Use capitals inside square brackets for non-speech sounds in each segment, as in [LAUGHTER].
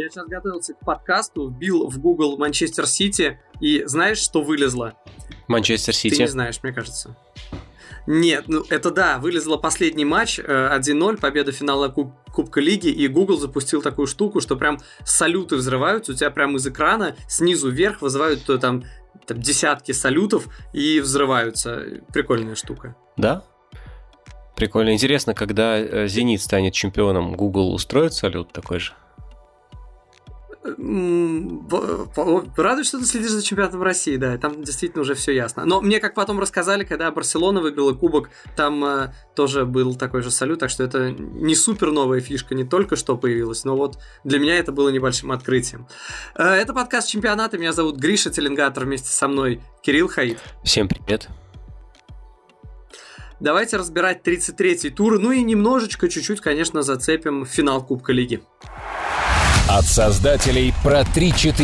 Я сейчас готовился к подкасту, вбил в Google Манчестер Сити, и знаешь, что вылезло? Манчестер Сити. Ты не знаешь, мне кажется. Нет, ну это да, вылезло последний матч 1-0, э, победа финала Куб Кубка Лиги, и Google запустил такую штуку, что прям салюты взрываются, у тебя прям из экрана снизу вверх вызывают то, там, там десятки салютов и взрываются. Прикольная штука. Да? Прикольно. Интересно, когда э, Зенит станет чемпионом, Google устроит салют такой же? Радует, что ты следишь за чемпионатом России, да, там действительно уже все ясно. Но мне, как потом рассказали, когда Барселона выиграла кубок, там э, тоже был такой же салют, так что это не супер новая фишка, не только что появилась, но вот для меня это было небольшим открытием. Э, это подкаст чемпионата, меня зовут Гриша Теленгатор, вместе со мной Кирилл Хаид. Всем привет. Давайте разбирать 33-й тур, ну и немножечко, чуть-чуть, конечно, зацепим финал Кубка Лиги. От создателей про 3-4-3.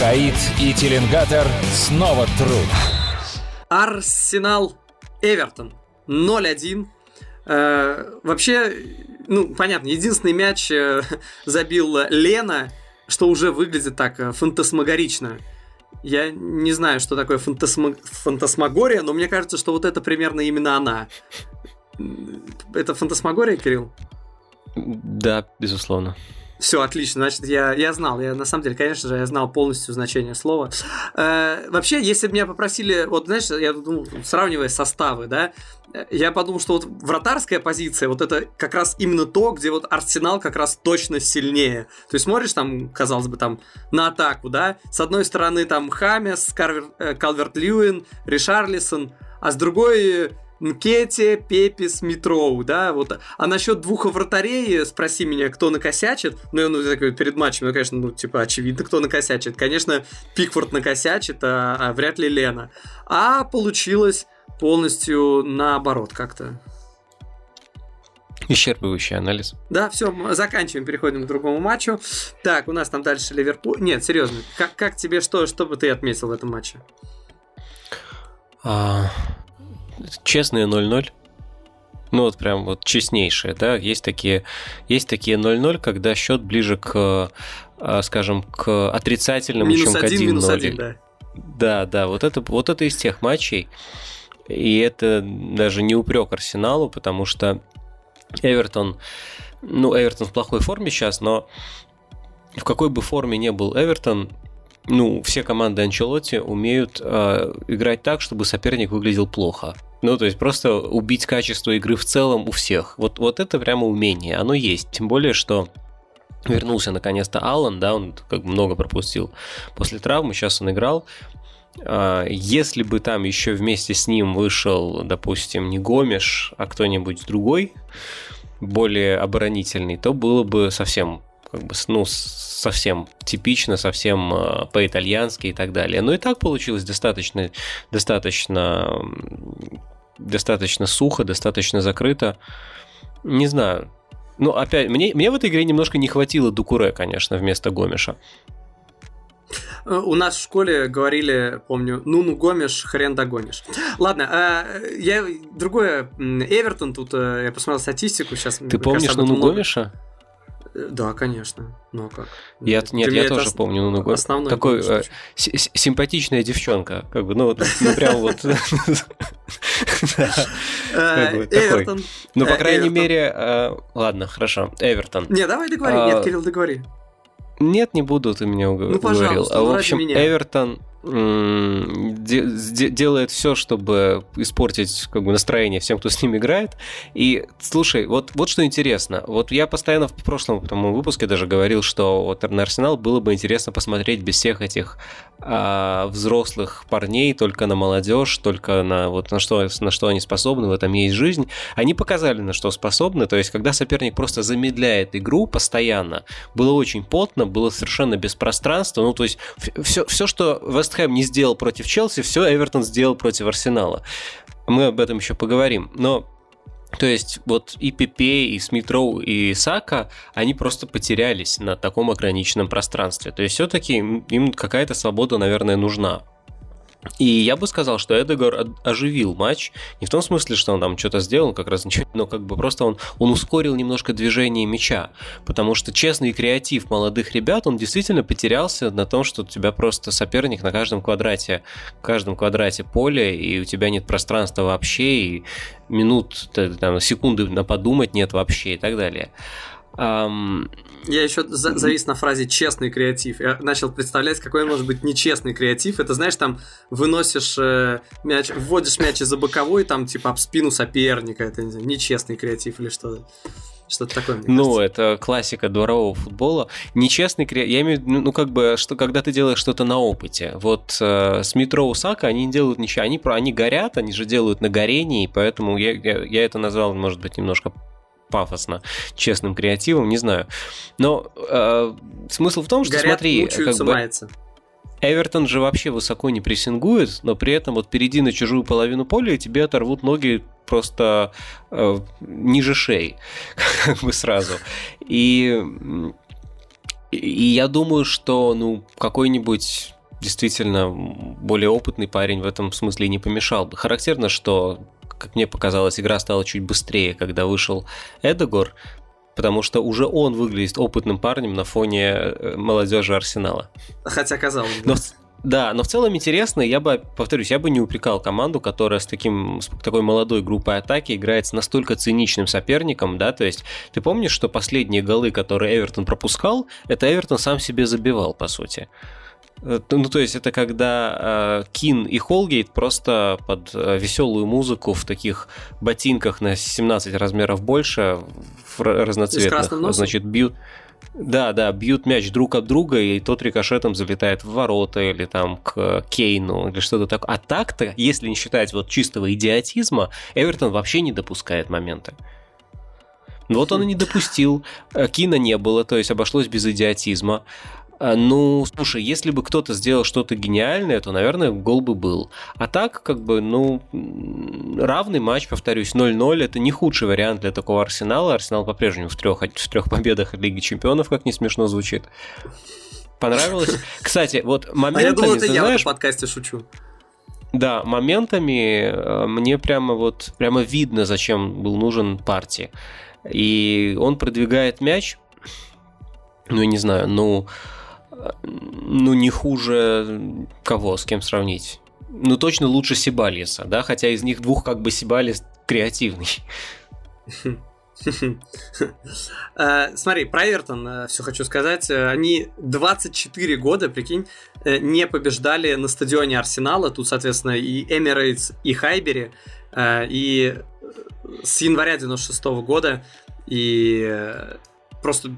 Хаид и Теленгатор снова труд. Арсенал Эвертон 0-1. Э, вообще, ну, понятно, единственный мяч э, [LAUGHS] забил Лена, что уже выглядит так э, фантасмагорично. Я не знаю, что такое фантасма... фантасмагория, но мне кажется, что вот это примерно именно она. Это фантасмагория, Кирилл? Да, безусловно. Все, отлично. Значит, я, я знал. Я на самом деле, конечно же, я знал полностью значение слова. Э, вообще, если бы меня попросили, вот знаешь, я думал, сравнивая составы, да, я подумал, что вот вратарская позиция, вот это как раз именно то, где вот Арсенал как раз точно сильнее. То есть смотришь там, казалось бы, там на атаку, да, с одной стороны там Хамес, э, Калверт Льюин, Ришарлисон, а с другой Нкете, Пепис, Митроу, да, вот. А насчет двух вратарей, спроси меня, кто накосячит, ну, ну, такой, перед матчем, ну, конечно, ну, типа, очевидно, кто накосячит. Конечно, Пикфорд накосячит, а, а вряд ли Лена. А получилось полностью наоборот как-то. Исчерпывающий анализ. Да, все, заканчиваем, переходим к другому матчу. Так, у нас там дальше Ливерпуль. Нет, серьезно, как, как тебе что, что бы ты отметил в этом матче? А, честные 0-0. Ну вот прям вот честнейшие, да, есть такие, есть такие 0-0, когда счет ближе к, а, скажем, к отрицательному, минус чем один, к 1-0. Минус один, да. Да, да, вот это, вот это из тех матчей, и это даже не упрек Арсеналу, потому что Эвертон, ну, Эвертон в плохой форме сейчас, но в какой бы форме не был Эвертон, ну, все команды Анчелотти умеют э, играть так, чтобы соперник выглядел плохо. Ну, то есть просто убить качество игры в целом у всех. Вот, вот это прямо умение, оно есть. Тем более, что вернулся наконец-то Аллан, да, он как бы много пропустил после травмы, сейчас он играл. А, если бы там еще вместе с ним вышел, допустим, не Гомеш, а кто-нибудь другой, более оборонительный, то было бы совсем как бы, ну, совсем типично, совсем э, по-итальянски и так далее. Но и так получилось достаточно, достаточно, достаточно сухо, достаточно закрыто. Не знаю. Ну, опять, мне, мне в этой игре немножко не хватило Дукуре, конечно, вместо Гомеша. Э, у нас в школе говорили, помню, ну ну гомиш, хрен догонишь. Ладно, а, я другое, Эвертон тут, э, я посмотрел статистику сейчас. Ты помнишь ну ну гомиша? Да, конечно. Ну а как? Я, нет, я тоже ос... помню Нуну Гомес. Такой э, симпатичная девчонка. Как бы, ну, вот, ну прям вот. [LAUGHS] Э, Эвертон. Ну, по крайней мере, э, ладно, хорошо. Эвертон. Не, давай договори. Нет, а, Кирилл, договори. Нет, не буду, ты меня уговорил. Ну, пожалуйста, в общем, Эвертон делает все, чтобы испортить как бы, настроение всем, кто с ним играет. И слушай, вот, вот что интересно. Вот я постоянно в прошлом тому выпуске даже говорил, что вот на Арсенал было бы интересно посмотреть без всех этих а, взрослых парней, только на молодежь, только на вот на что, на что они способны, в этом есть жизнь. Они показали, на что способны. То есть, когда соперник просто замедляет игру постоянно, было очень потно, было совершенно без пространства. Ну, то есть, все, все что Вест Хэм не сделал против Челси, все Эвертон сделал против Арсенала. Мы об этом еще поговорим. Но то есть вот и Пепе, и Смитроу, и Сака, они просто потерялись на таком ограниченном пространстве. То есть все-таки им какая-то свобода, наверное, нужна. И я бы сказал, что Эдегор оживил матч. Не в том смысле, что он там что-то сделал, как раз ничего, но как бы просто он, он ускорил немножко движение мяча. Потому что честный креатив молодых ребят, он действительно потерялся на том, что у тебя просто соперник на каждом квадрате, каждом квадрате поля, и у тебя нет пространства вообще, и минут, там, секунды на подумать нет вообще и так далее. Um... Я еще за завис на фразе честный креатив. Я начал представлять, какой может быть нечестный креатив. Это знаешь, там выносишь э, мяч, вводишь мяч из-за боковой, там типа об спину соперника. Это не знаю, нечестный креатив или что-то. Что-то такое, мне Ну, это классика дворового футбола. Нечестный креатив. Я имею в виду, ну, как бы, что когда ты делаешь что-то на опыте. Вот э, с метро Усака они не делают ничего. Они, они горят, они же делают на горении, поэтому я, я, я это назвал, может быть, немножко пафосно честным креативом, не знаю. Но э, смысл в том, что Горят, смотри, как бы, мается. Эвертон же вообще высоко не прессингует, но при этом вот перейди на чужую половину поля, и тебе оторвут ноги просто э, ниже шеи, [LAUGHS] как бы сразу. И, и я думаю, что ну какой-нибудь действительно более опытный парень в этом смысле не помешал бы. Характерно, что как мне показалось, игра стала чуть быстрее, когда вышел Эдегор, потому что уже он выглядит опытным парнем на фоне э, молодежи Арсенала. Хотя казалось бы. Но, да, но в целом интересно, я бы, повторюсь, я бы не упрекал команду, которая с, таким, с такой молодой группой атаки играет с настолько циничным соперником, да, то есть ты помнишь, что последние голы, которые Эвертон пропускал, это Эвертон сам себе забивал, по сути. Э, ну, то есть это когда э, Кин и Холгейт просто под э, веселую музыку в таких ботинках на 17 размеров больше, в разноцветных, значит, бьют... Да, да, бьют мяч друг от друга, и тот рикошетом залетает в ворота или там к Кейну или что-то такое. А так-то, если не считать вот чистого идиотизма, Эвертон вообще не допускает момента. Вот он и не допустил. Э, Кина не было, то есть обошлось без идиотизма. А, ну, слушай, если бы кто-то сделал что-то гениальное, то, наверное, гол бы был. А так, как бы, ну, равный матч, повторюсь, 0-0, это не худший вариант для такого Арсенала. Арсенал по-прежнему в трех, в трех победах Лиги Чемпионов, как не смешно звучит. Понравилось? Кстати, вот моментами, а я думал, это я знаешь, в подкасте шучу. Да, моментами э, мне прямо вот прямо видно, зачем был нужен партии. И он продвигает мяч, ну, я не знаю, ну, ну, не хуже кого, с кем сравнить? Ну, точно лучше Сибалиса, да, хотя из них двух как бы Сибалис креативный. [LAUGHS] Э, смотри, про Эвертон э, все хочу сказать. Э, они 24 года, прикинь, не побеждали на стадионе Арсенала. Тут, соответственно, и Эмирейтс, и Хайбери. И с января 96 года. И просто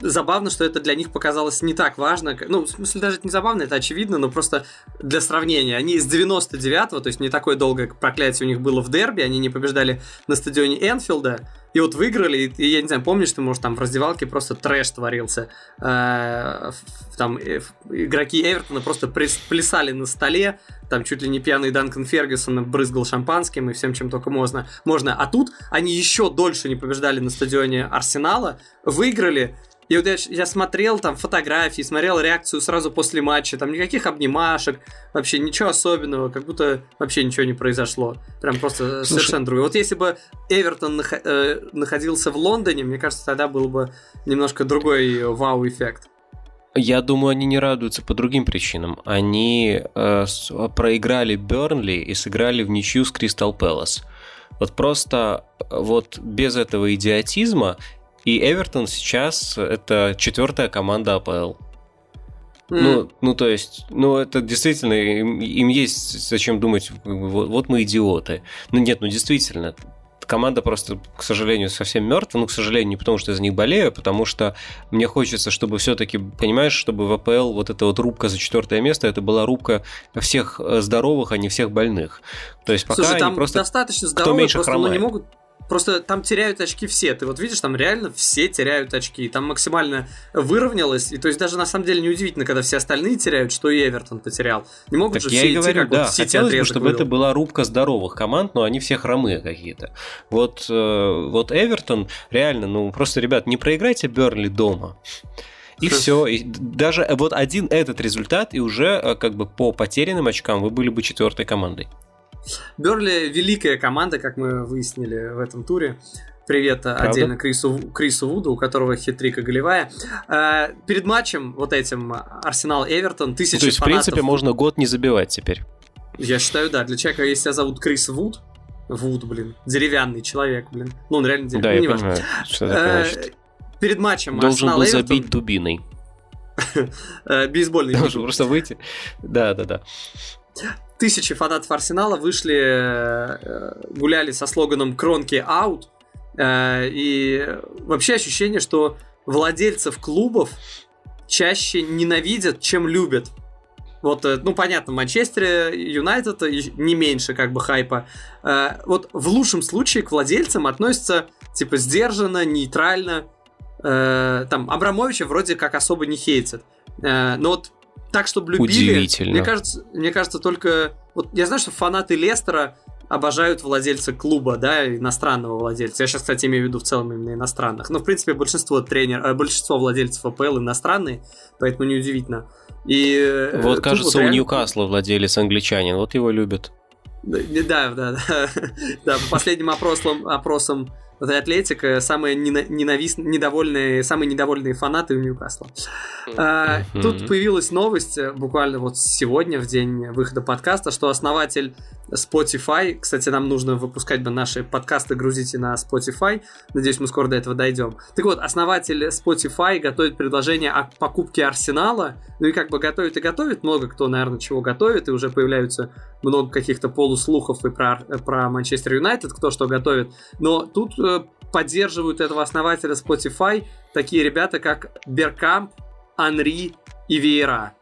забавно, что это для них показалось не так важно. Ну, в смысле, даже не забавно, это очевидно, но просто для сравнения. Они из 99-го, то есть не такое долгое проклятие у них было в дерби, они не побеждали на стадионе Энфилда, и вот выиграли, и, я не знаю, помнишь, ты, может, там в раздевалке просто трэш творился. Э, там э, игроки Эвертона просто плясали на столе, там чуть ли не пьяный Данкан Фергюсон брызгал шампанским и всем, чем только можно. можно. А тут они еще дольше не побеждали на стадионе Арсенала, выиграли, и вот я, я смотрел там фотографии, смотрел реакцию сразу после матча, там никаких обнимашек, вообще ничего особенного, как будто вообще ничего не произошло. Прям просто Слушай, совершенно другое. Вот если бы Эвертон нах- э, находился в Лондоне, мне кажется, тогда был бы немножко другой вау-эффект. Я думаю, они не радуются по другим причинам. Они э, проиграли Бернли и сыграли в ничью с Кристал Пэлас. Вот просто вот без этого идиотизма и Эвертон сейчас это четвертая команда АПЛ. Mm. Ну, ну, то есть, ну, это действительно, им, им есть зачем думать, вот, вот мы идиоты. Ну, нет, ну, действительно, команда просто, к сожалению, совсем мертва. Ну, к сожалению, не потому что я за них болею, а потому что мне хочется, чтобы все-таки, понимаешь, чтобы в АПЛ вот эта вот рубка за четвертое место, это была рубка всех здоровых, а не всех больных. То есть пока Слушай, там они просто достаточно здоровые, просто ну, не могут Просто там теряют очки все. Ты вот видишь, там реально все теряют очки. Там максимально выровнялось. И то есть даже на самом деле неудивительно, когда все остальные теряют, что и Эвертон потерял. Не могут так же я все и идти, говорю, как да, вот хотелось бы, чтобы это была рубка здоровых команд, но они все хромые какие-то. Вот, э, вот Эвертон, реально, ну просто, ребят, не проиграйте Бернли дома. И все. И даже вот один этот результат, и уже э, как бы по потерянным очкам вы были бы четвертой командой. Берли великая команда, как мы выяснили в этом туре. Привет Правда? отдельно Крису, Крису Вуду, у которого хитрика голевая. Э, перед матчем вот этим Арсенал-Эвертон тысячи То есть, фанатов... в принципе, можно год не забивать теперь. Я считаю, да. Для человека, если тебя зовут Крис Вуд, Вуд, блин, деревянный человек, блин. Ну, он реально деревянный. Да, я не понимаю, что это значит. Перед матчем Должен был забить дубиной. [LAUGHS] Э, бейсбольный. Должен просто выйти. Да, да, да. Тысячи фанатов Арсенала вышли, э, гуляли со слоганом «Кронки аут», э, и вообще ощущение, что владельцев клубов чаще ненавидят, чем любят. Вот, э, ну, понятно, Манчестер Юнайтед не меньше как бы хайпа. Вот в лучшем случае к владельцам относятся типа сдержанно, нейтрально. Там Абрамовича вроде как особо не хейтят. Но вот так, чтобы любили... Удивительно. Мне кажется, мне кажется, только... Вот я знаю, что фанаты Лестера обожают владельца клуба, да, иностранного владельца. Я сейчас, кстати, имею в виду в целом именно иностранных. Но, в принципе, большинство тренер, большинство владельцев АПЛ иностранные, поэтому неудивительно. И э, вот, кажется, вот реально... у Ньюкасла владелец англичанин, вот его любят. Да, да, да. да [LAUGHS] по последним опросам, опросам вот Атлетика самые ненавист... недовольные, самые недовольные фанаты у Ньюкасла. А, тут появилась новость э, буквально вот сегодня, в день выхода подкаста, что основатель Spotify, кстати, нам нужно выпускать бы наши подкасты, грузите на Spotify, надеюсь, мы скоро до этого дойдем. Так вот, основатель Spotify готовит предложение о покупке Арсенала, ну и как бы готовит и готовит, много кто, наверное, чего готовит, и уже появляются много каких-то полуслухов и про, про Манчестер Юнайтед, кто что готовит, но тут э, поддерживают этого основателя Spotify такие ребята, как Беркамп, Анри и Вейра.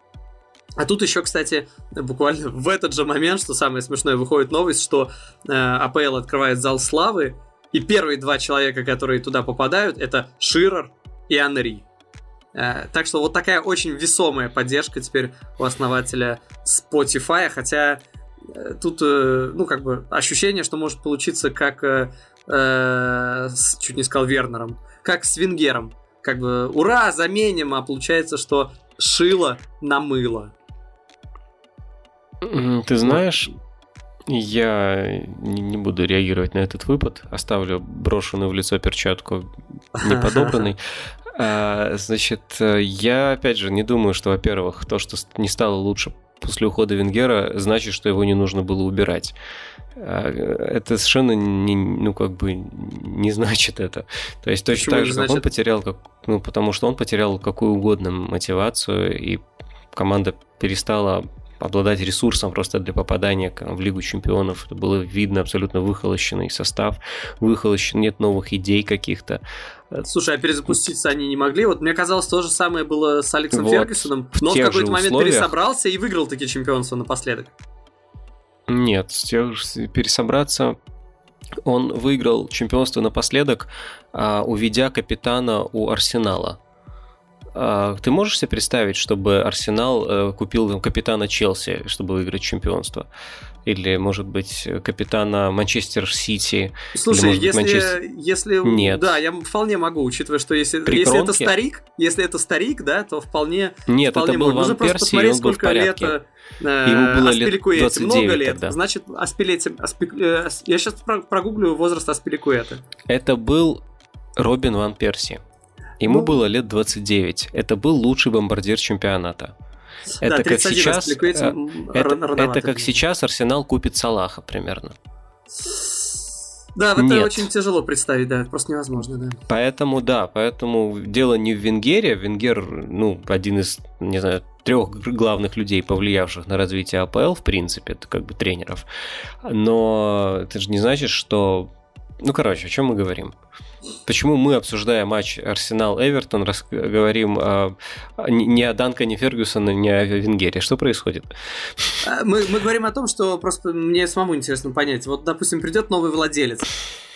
А тут еще, кстати, буквально в этот же момент, что самое смешное, выходит новость, что э, АПЛ открывает зал славы, и первые два человека, которые туда попадают, это Ширер и Анри. Э, так что вот такая очень весомая поддержка теперь у основателя Spotify, хотя э, тут, э, ну, как бы ощущение, что может получиться как, э, э, с, чуть не сказал Вернером, как с Венгером. Как бы, ура, заменим, а получается, что шило на мыло. Ты знаешь, я не буду реагировать на этот выпад, оставлю брошенную в лицо перчатку [LAUGHS] неподобранной. А, значит, я опять же не думаю, что, во-первых, то, что не стало лучше после ухода Венгера, значит, что его не нужно было убирать. А, это совершенно не, ну, как бы не значит это. То есть точно Почему так же, как он потерял, как, ну, потому что он потерял какую угодно мотивацию, и команда перестала обладать ресурсом просто для попадания в Лигу Чемпионов. Это было видно абсолютно выхолощенный состав, выхолощен, нет новых идей каких-то. Слушай, а перезапуститься они не могли? Вот мне казалось, то же самое было с Алексом вот, Фергюсоном, но в, в какой-то момент условиях... пересобрался и выиграл таки чемпионство напоследок. Нет, пересобраться он выиграл чемпионство напоследок, а, уведя капитана у Арсенала. А, ты можешь себе представить, чтобы Арсенал э, купил там, капитана Челси, чтобы выиграть чемпионство? Или, может быть, капитана Манчестер Сити? Слушай, или, если, Манчестер... если... Нет. Да, я вполне могу, учитывая, что если, если это старик, если это старик, да, то вполне... Нет, вполне это был Ван Перси, и он был в порядке. Лет, э, Ему было лет 29 много лет, тогда. значит, Аспилете... Аспи... Э, я сейчас прогуглю возраст Аспиликуэта. Это был Робин Ван Перси. Ему ну, было лет 29. Это был лучший бомбардир чемпионата. Это да, как сейчас. Э, это, это как сейчас Арсенал купит Салаха примерно. Да, это Нет. очень тяжело представить, да, это просто невозможно, да. Поэтому, да, поэтому дело не в Венгере. Венгер, ну, один из, не знаю, трех главных людей, повлиявших на развитие АПЛ, в принципе, это как бы тренеров. Но это же не значит, что... Ну, короче, о чем мы говорим? Почему мы, обсуждая матч Арсенал-Эвертон, говорим э, не о Данкане Фергюсона, не о Венгере? Что происходит? А, мы, мы говорим о том, что просто мне самому интересно понять. Вот, допустим, придет новый владелец.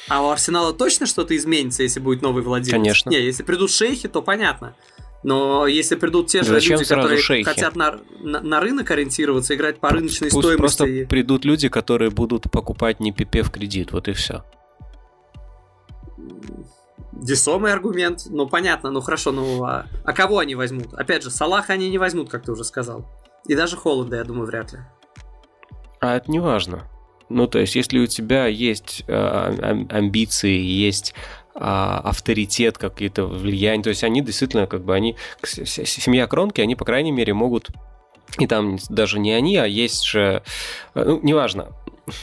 А у Арсенала точно что-то изменится, если будет новый владелец? Конечно. Не, если придут шейхи, то понятно. Но если придут те же Зачем люди, которые шейхи? хотят на, на, на рынок ориентироваться, играть по рыночной Пусть стоимости. Просто придут люди, которые будут покупать не ПП в кредит, вот и все. Весомый аргумент. Ну, понятно, ну хорошо, ну а, а кого они возьмут? Опять же, Салаха они не возьмут, как ты уже сказал. И даже Холланда, я думаю, вряд ли. А это не важно. Ну, то есть, если у тебя есть э, амбиции, есть э, авторитет, какие-то влияния, то есть они действительно, как бы, они, семья Кронки, они, по крайней мере, могут и там даже не они, а есть же, э, ну, неважно,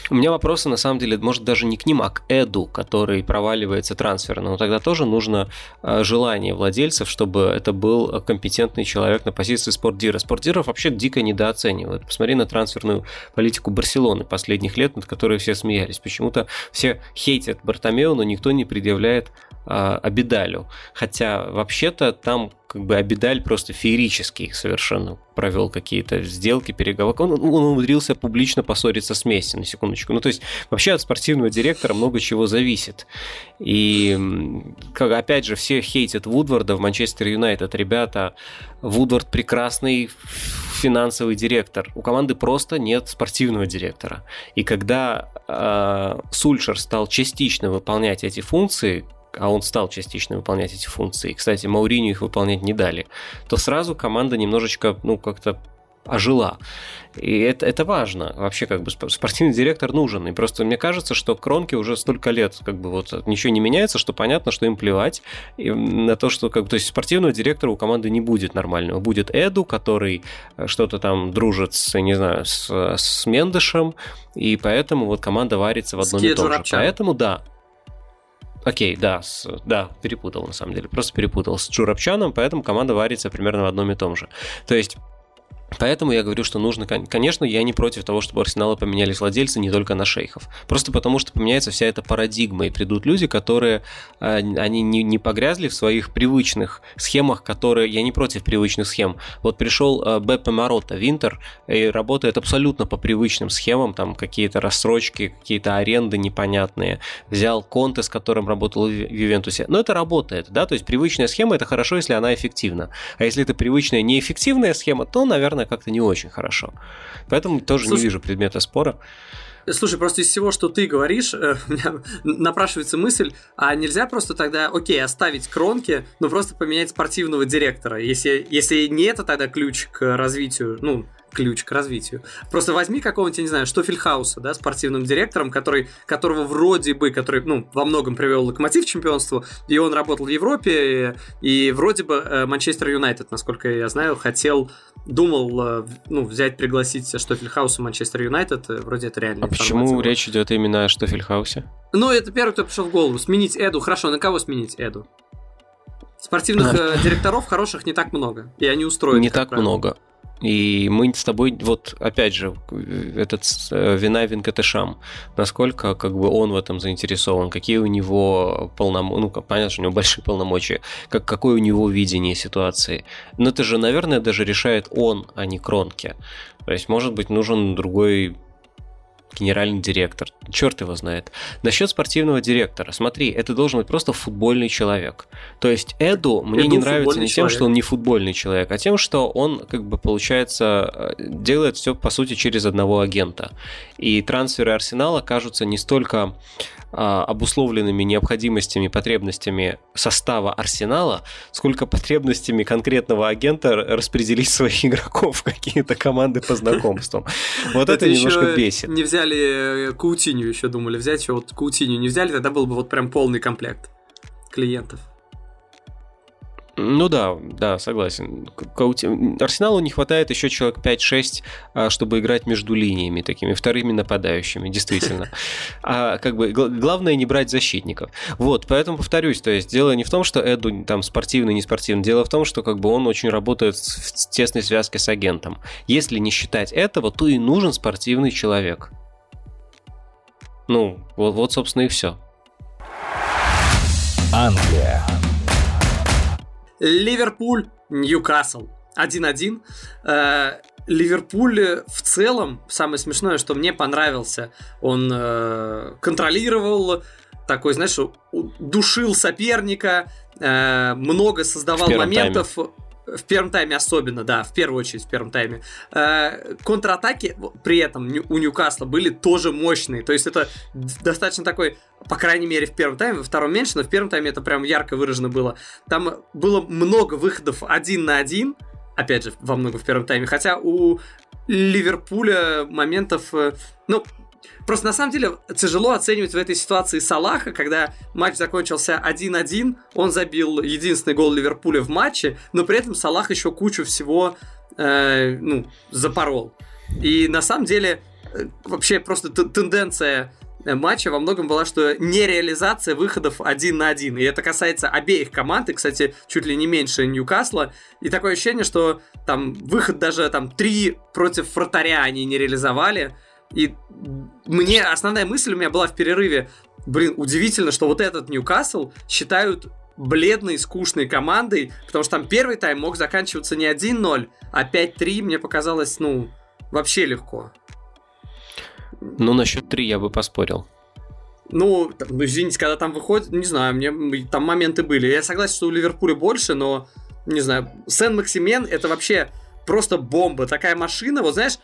у меня вопросы, на самом деле, может, даже не к ним, а к Эду, который проваливается трансферно. Но тогда тоже нужно э, желание владельцев, чтобы это был компетентный человек на позиции спортдира. Спортдиров вообще дико недооценивают. Посмотри на трансферную политику Барселоны последних лет, над которой все смеялись. Почему-то все хейтят Бартомео, но никто не предъявляет Абидалю. Хотя вообще-то там как бы Абидаль просто феерически совершенно провел какие-то сделки, переговоры. Он, он умудрился публично поссориться с Месси, на секундочку. Ну, то есть, вообще от спортивного директора много чего зависит. И, как, опять же, все хейтят Вудварда в Манчестер Юнайтед. Ребята, Вудвард прекрасный финансовый директор. У команды просто нет спортивного директора. И когда э, Сульшер стал частично выполнять эти функции, а он стал частично выполнять эти функции, кстати, Мауриню их выполнять не дали, то сразу команда немножечко, ну, как-то ожила. И это, это важно. Вообще, как бы спортивный директор нужен. И просто мне кажется, что Кронки уже столько лет, как бы вот ничего не меняется, что понятно, что им плевать и на то, что как бы, то есть спортивного директора у команды не будет нормального. Будет Эду, который э, что-то там дружит с, не знаю, с, с Мендышем, и поэтому вот команда варится в одном и том же. Поэтому да, Окей, да, с, да, перепутал на самом деле, просто перепутал с Джурапчаном, поэтому команда варится примерно в одном и том же. То есть Поэтому я говорю, что нужно, конечно, я не против того, чтобы Арсеналы поменялись владельцы не только на шейхов. Просто потому, что поменяется вся эта парадигма, и придут люди, которые, а, они не, не погрязли в своих привычных схемах, которые, я не против привычных схем. Вот пришел а, Беппе Марота, Винтер, и работает абсолютно по привычным схемам, там какие-то рассрочки, какие-то аренды непонятные. Взял Конте, с которым работал в Ювентусе. Но это работает, да, то есть привычная схема, это хорошо, если она эффективна. А если это привычная неэффективная схема, то, наверное, наверное, как-то не очень хорошо. Поэтому тоже Слушай, не вижу предмета спора. Слушай, просто из всего, что ты говоришь, э, [LAUGHS] у меня напрашивается мысль, а нельзя просто тогда, окей, оставить кронки, но просто поменять спортивного директора? Если, если не это тогда ключ к развитию, ну, ключ к развитию. Просто возьми какого-нибудь, я не знаю, Штофельхауса, да, спортивным директором, который, которого вроде бы, который, ну, во многом привел Локомотив к чемпионству, и он работал в Европе, и, и вроде бы э, Манчестер Юнайтед, насколько я знаю, хотел, думал, э, ну, взять, пригласить Штофельхауса Манчестер Юнайтед, э, вроде это реально. А почему речь идет именно о Штофельхаусе? Ну, это первый, кто пришел в голову. Сменить Эду. Хорошо, на кого сменить Эду? Спортивных э, директоров хороших не так много, и они устроены. Не так правило. много. И мы с тобой, вот опять же, этот э, вина Винкатешам, насколько как бы он в этом заинтересован, какие у него полномочия, ну, понятно, что у него большие полномочия, как, какое у него видение ситуации. Но это же, наверное, даже решает он, а не Кронке. То есть, может быть, нужен другой генеральный директор. Черт его знает. Насчет спортивного директора. Смотри, это должен быть просто футбольный человек. То есть Эду мне Эду не нравится не тем, человек. что он не футбольный человек, а тем, что он, как бы, получается, э, делает все, по сути, через одного агента. И трансферы Арсенала кажутся не столько а, обусловленными необходимостями, потребностями состава Арсенала, сколько потребностями конкретного агента распределить своих игроков в какие-то команды по знакомствам. [LAUGHS] Вот это немножко бесит. Не взяли э, Каутиню еще думали взять, вот Каутиню не взяли, тогда был бы вот прям полный комплект клиентов. Ну да, да, согласен. Арсеналу не хватает еще человек 5-6, а, чтобы играть между линиями, такими вторыми нападающими, действительно. А как бы главное не брать защитников. Вот, поэтому повторюсь, то есть дело не в том, что Эду там спортивный, не спортивный, дело в том, что как бы он очень работает в тесной связке с агентом. Если не считать этого, то и нужен спортивный человек. Ну, вот, вот собственно, и все. Англия. Ливерпуль, Ньюкасл. 1-1. Э, Ливерпуль в целом, самое смешное, что мне понравился, он э, контролировал, такой, знаешь, душил соперника, э, много создавал моментов. Тайме. В первом тайме особенно, да, в первую очередь в первом тайме. Э, контратаки при этом у Ньюкасла были тоже мощные. То есть это достаточно такой, по крайней мере, в первом тайме, во втором меньше, но в первом тайме это прям ярко выражено было. Там было много выходов один на один, опять же, во много в первом тайме. Хотя у Ливерпуля моментов, э, ну, Просто на самом деле тяжело оценивать в этой ситуации Салаха, когда матч закончился 1-1, он забил единственный гол Ливерпуля в матче, но при этом Салах еще кучу всего э, ну, запорол. И на самом деле э, вообще просто тенденция матча во многом была, что нереализация выходов один на один. И это касается обеих команд, и, кстати, чуть ли не меньше Ньюкасла. И такое ощущение, что там выход даже там три против вратаря они не реализовали. И мне основная мысль у меня была в перерыве, блин, удивительно, что вот этот Ньюкасл считают бледной, скучной командой, потому что там первый тайм мог заканчиваться не 1-0, а 5-3, мне показалось, ну, вообще легко. Ну, насчет 3 я бы поспорил. Ну, ну, извините, когда там выходит, не знаю, мне там моменты были. Я согласен, что у Ливерпуля больше, но, не знаю, Сен-Максимен это вообще просто бомба. Такая машина, вот знаешь,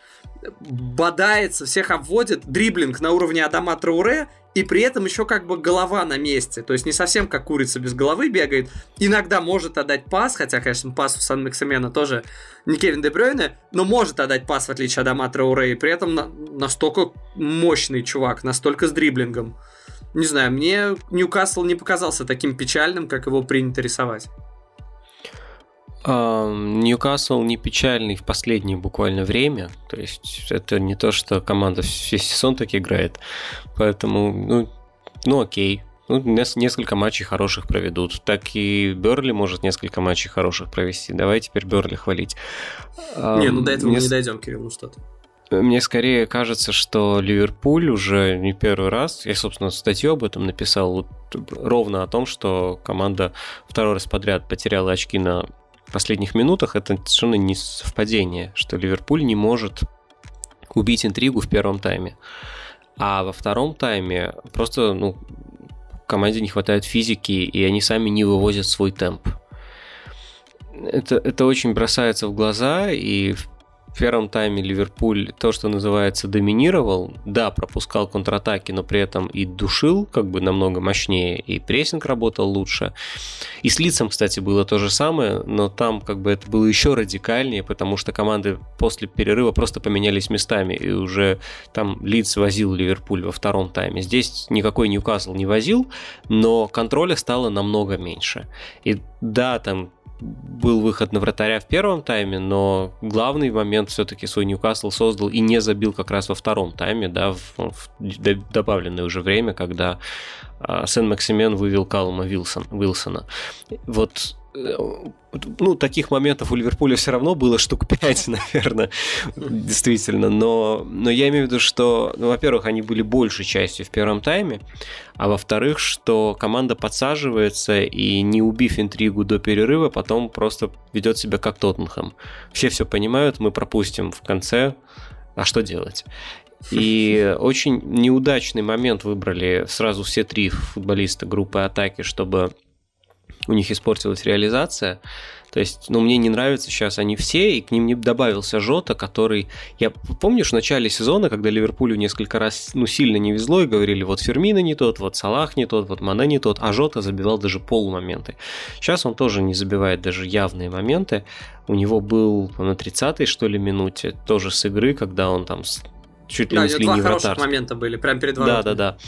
бодается, всех обводит, дриблинг на уровне Адама Трауре, и при этом еще как бы голова на месте. То есть не совсем как курица без головы бегает. Иногда может отдать пас, хотя, конечно, пас у Сан Максимена тоже не Кевин Де но может отдать пас, в отличие от Адама Трауре, и при этом на, настолько мощный чувак, настолько с дриблингом. Не знаю, мне Ньюкасл не показался таким печальным, как его принято рисовать. Ньюкасл не печальный в последнее буквально время. То есть это не то, что команда весь сезон так играет. Поэтому, ну, ну окей. Ну, несколько матчей хороших проведут. Так и Берли может несколько матчей хороших провести. Давай теперь Берли хвалить. Не, ну до этого Мне... мы не дойдем, Кирилл, ну что-то. Мне скорее кажется, что Ливерпуль уже не первый раз, я, собственно, статью об этом написал, вот ровно о том, что команда второй раз подряд потеряла очки на последних минутах, это совершенно не совпадение, что Ливерпуль не может убить интригу в первом тайме. А во втором тайме просто ну, команде не хватает физики, и они сами не вывозят свой темп. Это, это очень бросается в глаза, и в в первом тайме Ливерпуль то, что называется, доминировал. Да, пропускал контратаки, но при этом и душил как бы намного мощнее, и прессинг работал лучше. И с лицом, кстати, было то же самое, но там как бы это было еще радикальнее, потому что команды после перерыва просто поменялись местами, и уже там лиц возил Ливерпуль во втором тайме. Здесь никакой Ньюкасл не возил, но контроля стало намного меньше. И да, там был выход на вратаря в первом тайме, но главный момент все-таки свой Ньюкасл создал и не забил как раз во втором тайме, да, в, в добавленное уже время, когда а, Сен-Максимен вывел Калума Вилсон, Вилсона. Вот ну, таких моментов у Ливерпуля все равно было штук [LAUGHS] 5, наверное, действительно. Но, но я имею в виду, что, ну, во-первых, они были большей частью в первом тайме, а во-вторых, что команда подсаживается и, не убив интригу до перерыва, потом просто ведет себя как Тоттенхэм. Все все понимают, мы пропустим в конце, а что делать? И очень неудачный момент выбрали сразу все три футболиста группы атаки, чтобы у них испортилась реализация. То есть, ну, мне не нравятся сейчас они все, и к ним не добавился Жота, который... Я помнишь, в начале сезона, когда Ливерпулю несколько раз, ну, сильно не везло, и говорили, вот Фермина не тот, вот Салах не тот, вот Мане не тот, а Жота забивал даже полумоменты. Сейчас он тоже не забивает даже явные моменты. У него был на 30-й, что ли, минуте, тоже с игры, когда он там чуть ли да, не с линии вратарства. Да, момента были, прям перед воротами. Да, да, да.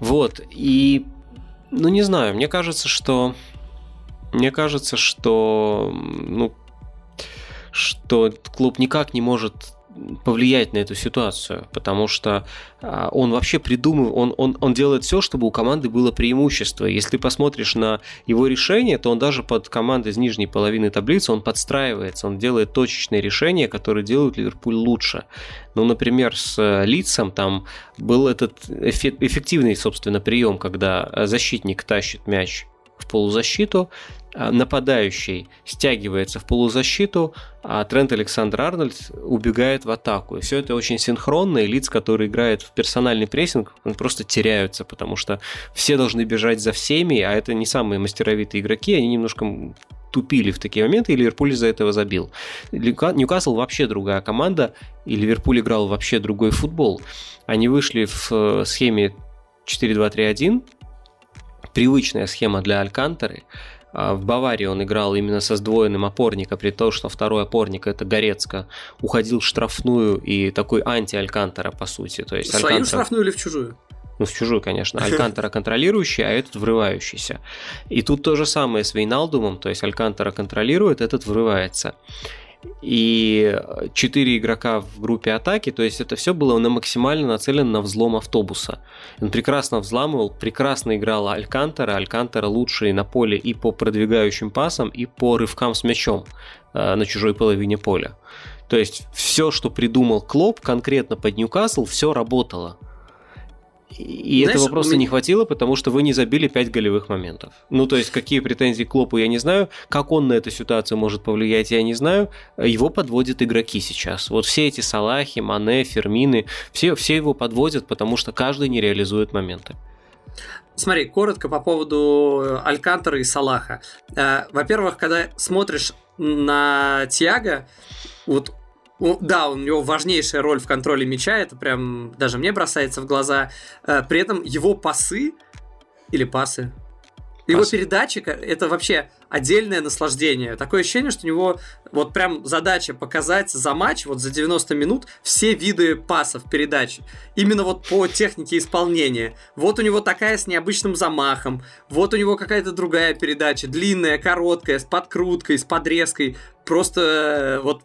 Вот, и ну, не знаю, мне кажется, что... Мне кажется, что... Ну, что клуб никак не может повлиять на эту ситуацию, потому что а, он вообще придумывает, он, он, он делает все, чтобы у команды было преимущество. Если ты посмотришь на его решение, то он даже под командой из нижней половины таблицы, он подстраивается, он делает точечные решения, которые делают Ливерпуль лучше. Ну, например, с э, лицом там был этот эффективный, собственно, прием, когда защитник тащит мяч в полузащиту, нападающий стягивается в полузащиту, а Трент Александр Арнольд убегает в атаку. И все это очень синхронно, и лиц, которые играют в персональный прессинг, просто теряются, потому что все должны бежать за всеми, а это не самые мастеровитые игроки, они немножко тупили в такие моменты, и Ливерпуль из-за этого забил. Ньюкасл вообще другая команда, и Ливерпуль играл вообще другой футбол. Они вышли в э, схеме 4-2-3-1, привычная схема для Алькантеры. А в Баварии он играл именно со сдвоенным опорника, при том, что второй опорник, это Горецко, уходил в штрафную и такой анти-Алькантера, по сути. То есть в свою штрафную или в чужую? ну, в чужую, конечно, [LAUGHS] Алькантера контролирующий, а этот врывающийся. И тут то же самое с Вейналдумом, то есть Алькантера контролирует, этот врывается. И четыре игрока в группе атаки, то есть это все было на максимально нацелено на взлом автобуса. Он прекрасно взламывал, прекрасно играл Алькантера, Алькантера лучший на поле и по продвигающим пасам, и по рывкам с мячом э, на чужой половине поля. То есть все, что придумал Клоп конкретно под Ньюкасл, все работало. И Знаешь, этого просто меня... не хватило, потому что вы не забили 5 голевых моментов. Ну, то есть, какие претензии к Клопу, я не знаю. Как он на эту ситуацию может повлиять, я не знаю. Его подводят игроки сейчас. Вот все эти Салахи, Мане, Фермины, все, все его подводят, потому что каждый не реализует моменты. Смотри, коротко по поводу э, Алькантера и Салаха. Э, во-первых, когда смотришь на Тиаго, вот да, у него важнейшая роль в контроле мяча, это прям даже мне бросается в глаза. Э, при этом его пасы или пасы, его Пас. передачи это вообще отдельное наслаждение. Такое ощущение, что у него вот прям задача показать за матч, вот за 90 минут, все виды пасов передач. Именно вот по технике исполнения. Вот у него такая с необычным замахом, вот у него какая-то другая передача, длинная, короткая, с подкруткой, с подрезкой. Просто э, вот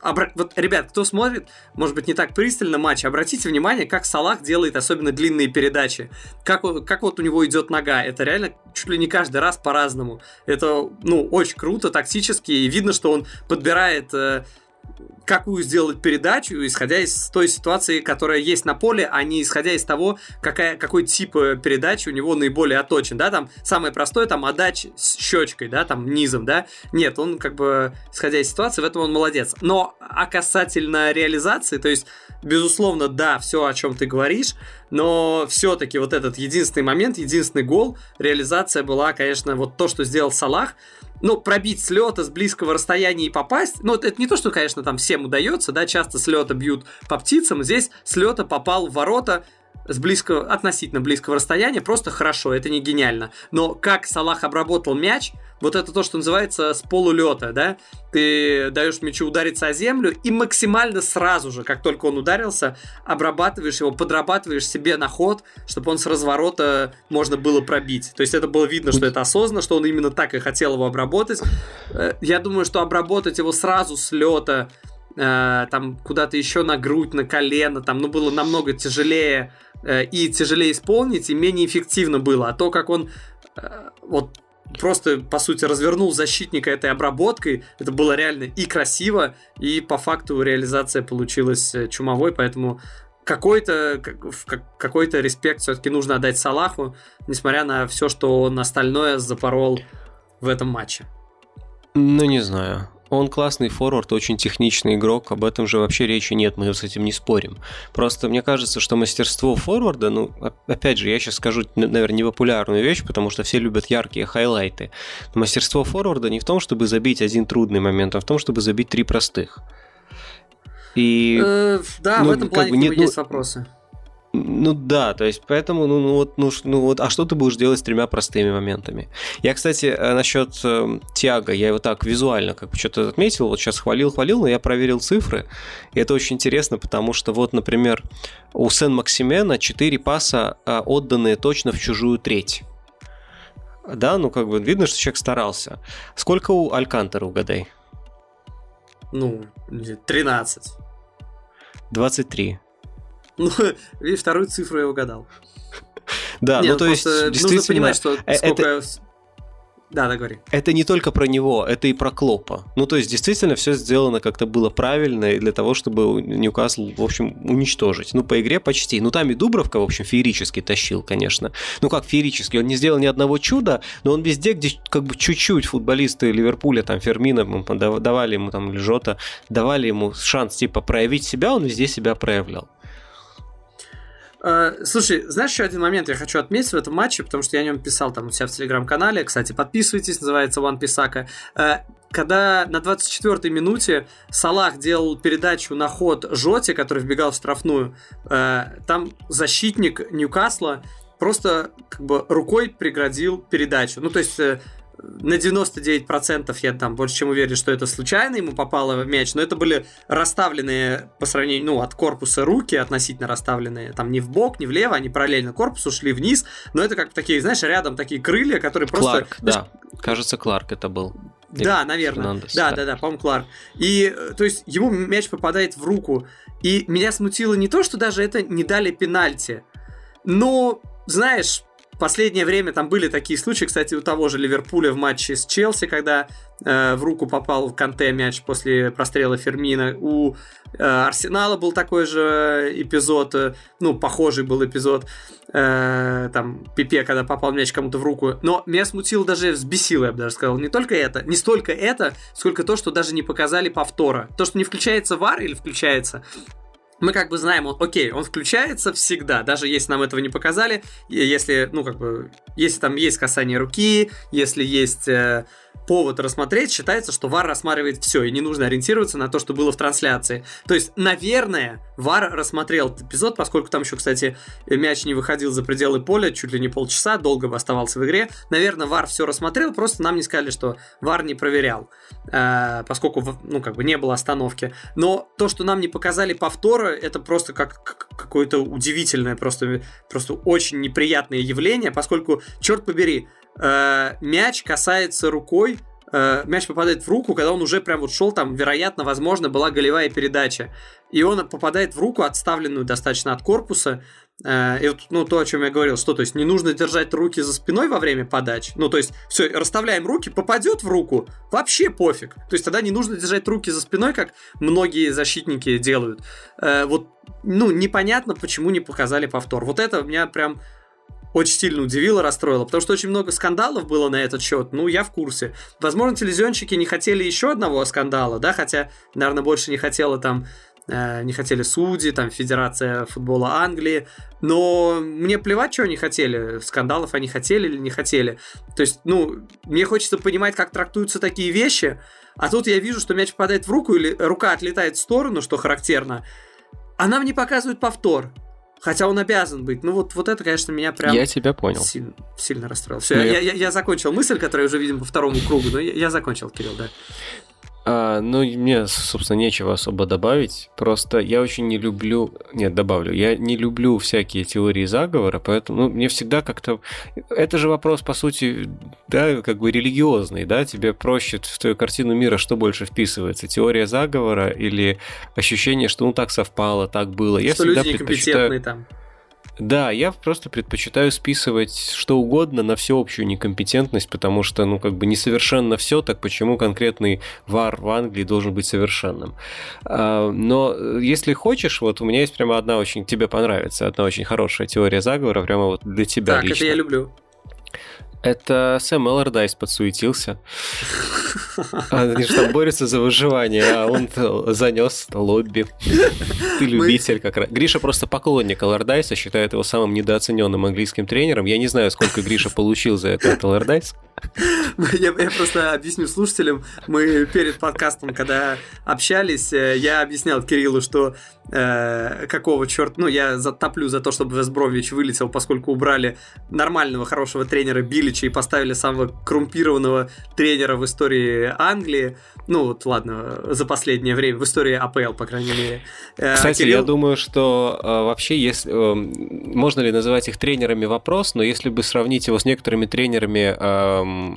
Обра... Вот, ребят, кто смотрит, может быть, не так пристально матч, обратите внимание, как Салах делает особенно длинные передачи. Как, как вот у него идет нога. Это реально чуть ли не каждый раз по-разному. Это, ну, очень круто, тактически, и видно, что он подбирает э, какую сделать передачу, исходя из той ситуации, которая есть на поле, а не исходя из того, какая, какой тип э, передачи у него наиболее оточен, да, там самое простое, там отдач с щечкой, да, там низом, да, нет, он как бы, исходя из ситуации, в этом он молодец. Но, а касательно реализации, то есть, безусловно, да, все, о чем ты говоришь, но все-таки вот этот единственный момент, единственный гол, реализация была, конечно, вот то, что сделал Салах, ну, пробить с лета, с близкого расстояния и попасть, ну, это не то, что, конечно, там всем удается, да, часто с лета бьют по птицам, здесь с лета попал в ворота, с близкого, относительно близкого расстояния, просто хорошо, это не гениально. Но как Салах обработал мяч, вот это то, что называется с полулета, да? Ты даешь мячу удариться о землю и максимально сразу же, как только он ударился, обрабатываешь его, подрабатываешь себе на ход, чтобы он с разворота можно было пробить. То есть это было видно, что это осознанно, что он именно так и хотел его обработать. Э, я думаю, что обработать его сразу с лета э, там куда-то еще на грудь, на колено, там, ну, было намного тяжелее э, и тяжелее исполнить, и менее эффективно было. А то, как он э, вот просто, по сути, развернул защитника этой обработкой, это было реально и красиво, и по факту реализация получилась э, чумовой, поэтому какой-то какой-то респект все-таки нужно отдать Салаху, несмотря на все, что он остальное запорол в этом матче. Ну, не знаю. Он классный форвард, очень техничный игрок, об этом же вообще речи нет, мы с этим не спорим. Просто мне кажется, что мастерство форварда, ну, опять же, я сейчас скажу, наверное, непопулярную вещь, потому что все любят яркие хайлайты. Но мастерство форварда не в том, чтобы забить один трудный момент, а в том, чтобы забить три простых. И, э, да, ну, в этом плане как бы, нет, ну, есть вопросы. Ну да, то есть поэтому, ну, ну вот, ну, ну вот, а что ты будешь делать с тремя простыми моментами? Я, кстати, э, насчет э, Тиага, я его так визуально как бы что-то отметил, вот сейчас хвалил-хвалил, но я проверил цифры, и это очень интересно, потому что вот, например, у Сен-Максимена 4 паса э, отданные точно в чужую треть. Да, ну как бы видно, что человек старался. Сколько у Алькантера, угадай? Ну, 13. 23. [LAUGHS] Ну, и вторую цифру я угадал. Да, Нет, ну то есть действительно... Нужно понимать, что э, сколько... Это... Да, да, говори. Это не только про него, это и про Клопа. Ну, то есть, действительно, все сделано как-то было правильно и для того, чтобы Ньюкасл, в общем, уничтожить. Ну, по игре почти. Ну, там и Дубровка, в общем, феерически тащил, конечно. Ну, как феерически? Он не сделал ни одного чуда, но он везде, где как бы чуть-чуть футболисты Ливерпуля, там, Фермина, давали ему, там, Лежота, давали ему шанс, типа, проявить себя, он везде себя проявлял. Э, слушай, знаешь, еще один момент я хочу отметить в этом матче, потому что я о нем писал там у себя в телеграм-канале. Кстати, подписывайтесь, называется One Писака. Э, когда на 24-й минуте Салах делал передачу на ход Жоте, который вбегал в штрафную, э, там защитник Ньюкасла просто как бы рукой преградил передачу. Ну, то есть на 99% я там больше чем уверен, что это случайно ему попало в мяч, но это были расставленные по сравнению, ну, от корпуса руки, относительно расставленные, там не в бок, не влево, они параллельно корпусу шли вниз, но это как такие, знаешь, рядом такие крылья, которые просто... Кларк, да, кажется, Кларк это был. Да, Или наверное. Фернандес, да, да, да, да, по-моему, Кларк. И, э, то есть, ему мяч попадает в руку, и меня смутило не то, что даже это не дали пенальти, но, знаешь, последнее время там были такие случаи, кстати, у того же Ливерпуля в матче с Челси, когда э, в руку попал в Канте мяч после прострела Фермина. У э, Арсенала был такой же эпизод, э, ну, похожий был эпизод, э, там, Пипе, когда попал мяч кому-то в руку. Но меня смутило, даже взбесило, я бы даже сказал, не только это, не столько это, сколько то, что даже не показали повтора. То, что не включается вар или включается, мы как бы знаем, он, окей, он включается всегда, даже если нам этого не показали, если, ну, как бы, если там есть касание руки, если есть э, повод рассмотреть, считается, что VAR рассматривает все, и не нужно ориентироваться на то, что было в трансляции. То есть, наверное, VAR рассмотрел этот эпизод, поскольку там еще, кстати, мяч не выходил за пределы поля чуть ли не полчаса, долго бы оставался в игре. Наверное, VAR все рассмотрел, просто нам не сказали, что VAR не проверял, э, поскольку, ну, как бы не было остановки. Но то, что нам не показали повторы, это просто как какое-то удивительное, просто, просто очень неприятное явление, поскольку, черт побери, э, мяч касается рукой, э, мяч попадает в руку, когда он уже прям вот шел, там, вероятно, возможно, была голевая передача. И он попадает в руку, отставленную достаточно от корпуса. Э, и вот, ну, то, о чем я говорил, что, то есть, не нужно держать руки за спиной во время подач. Ну, то есть, все, расставляем руки, попадет в руку, вообще пофиг. То есть, тогда не нужно держать руки за спиной, как многие защитники делают. Э, вот, ну, непонятно, почему не показали повтор. Вот это меня прям очень сильно удивило, расстроило, потому что очень много скандалов было на этот счет, ну, я в курсе. Возможно, телевизионщики не хотели еще одного скандала, да, хотя, наверное, больше не хотела там э, не хотели судьи, там, Федерация футбола Англии, но мне плевать, что они хотели, скандалов они хотели или не хотели. То есть, ну, мне хочется понимать, как трактуются такие вещи, а тут я вижу, что мяч попадает в руку или рука отлетает в сторону, что характерно, а нам не показывают повтор. Хотя он обязан быть. Ну вот, вот это, конечно, меня прям... Я тебя понял. Сильно, сильно расстроил. Все, я, я, я закончил мысль, которую уже видим по второму кругу, но я, я закончил, Кирилл, да. А, ну, мне, собственно, нечего особо добавить. Просто я очень не люблю... Нет, добавлю. Я не люблю всякие теории заговора, поэтому ну, мне всегда как-то... Это же вопрос, по сути, да, как бы религиозный, да? Тебе проще в твою картину мира что больше вписывается? Теория заговора или ощущение, что ну так совпало, так было? Я что люди предпочитаю... там. Да, я просто предпочитаю списывать что угодно на всеобщую некомпетентность, потому что, ну, как бы несовершенно все, так почему конкретный вар в Англии должен быть совершенным? А, но если хочешь, вот у меня есть прямо одна очень, тебе понравится, одна очень хорошая теория заговора, прямо вот для тебя Так, лично. это я люблю. Это Сэм Эллардайс подсуетился. Они же там борются за выживание, а он занес лобби. Ты любитель как раз. Гриша просто поклонник Эллардайса, считает его самым недооцененным английским тренером. Я не знаю, сколько Гриша получил за это от Эллардайс. Я, я просто объясню слушателям. Мы перед подкастом, когда общались, э, я объяснял Кириллу, что э, какого черта... Ну, я затоплю за то, чтобы Весбрович вылетел, поскольку убрали нормального, хорошего тренера Билича и поставили самого коррумпированного тренера в истории Англии. Ну, вот, ладно, за последнее время, в истории АПЛ, по крайней мере. Э, Кстати, Кирилл... я думаю, что э, вообще, если, э, можно ли называть их тренерами, вопрос, но если бы сравнить его с некоторыми тренерами э,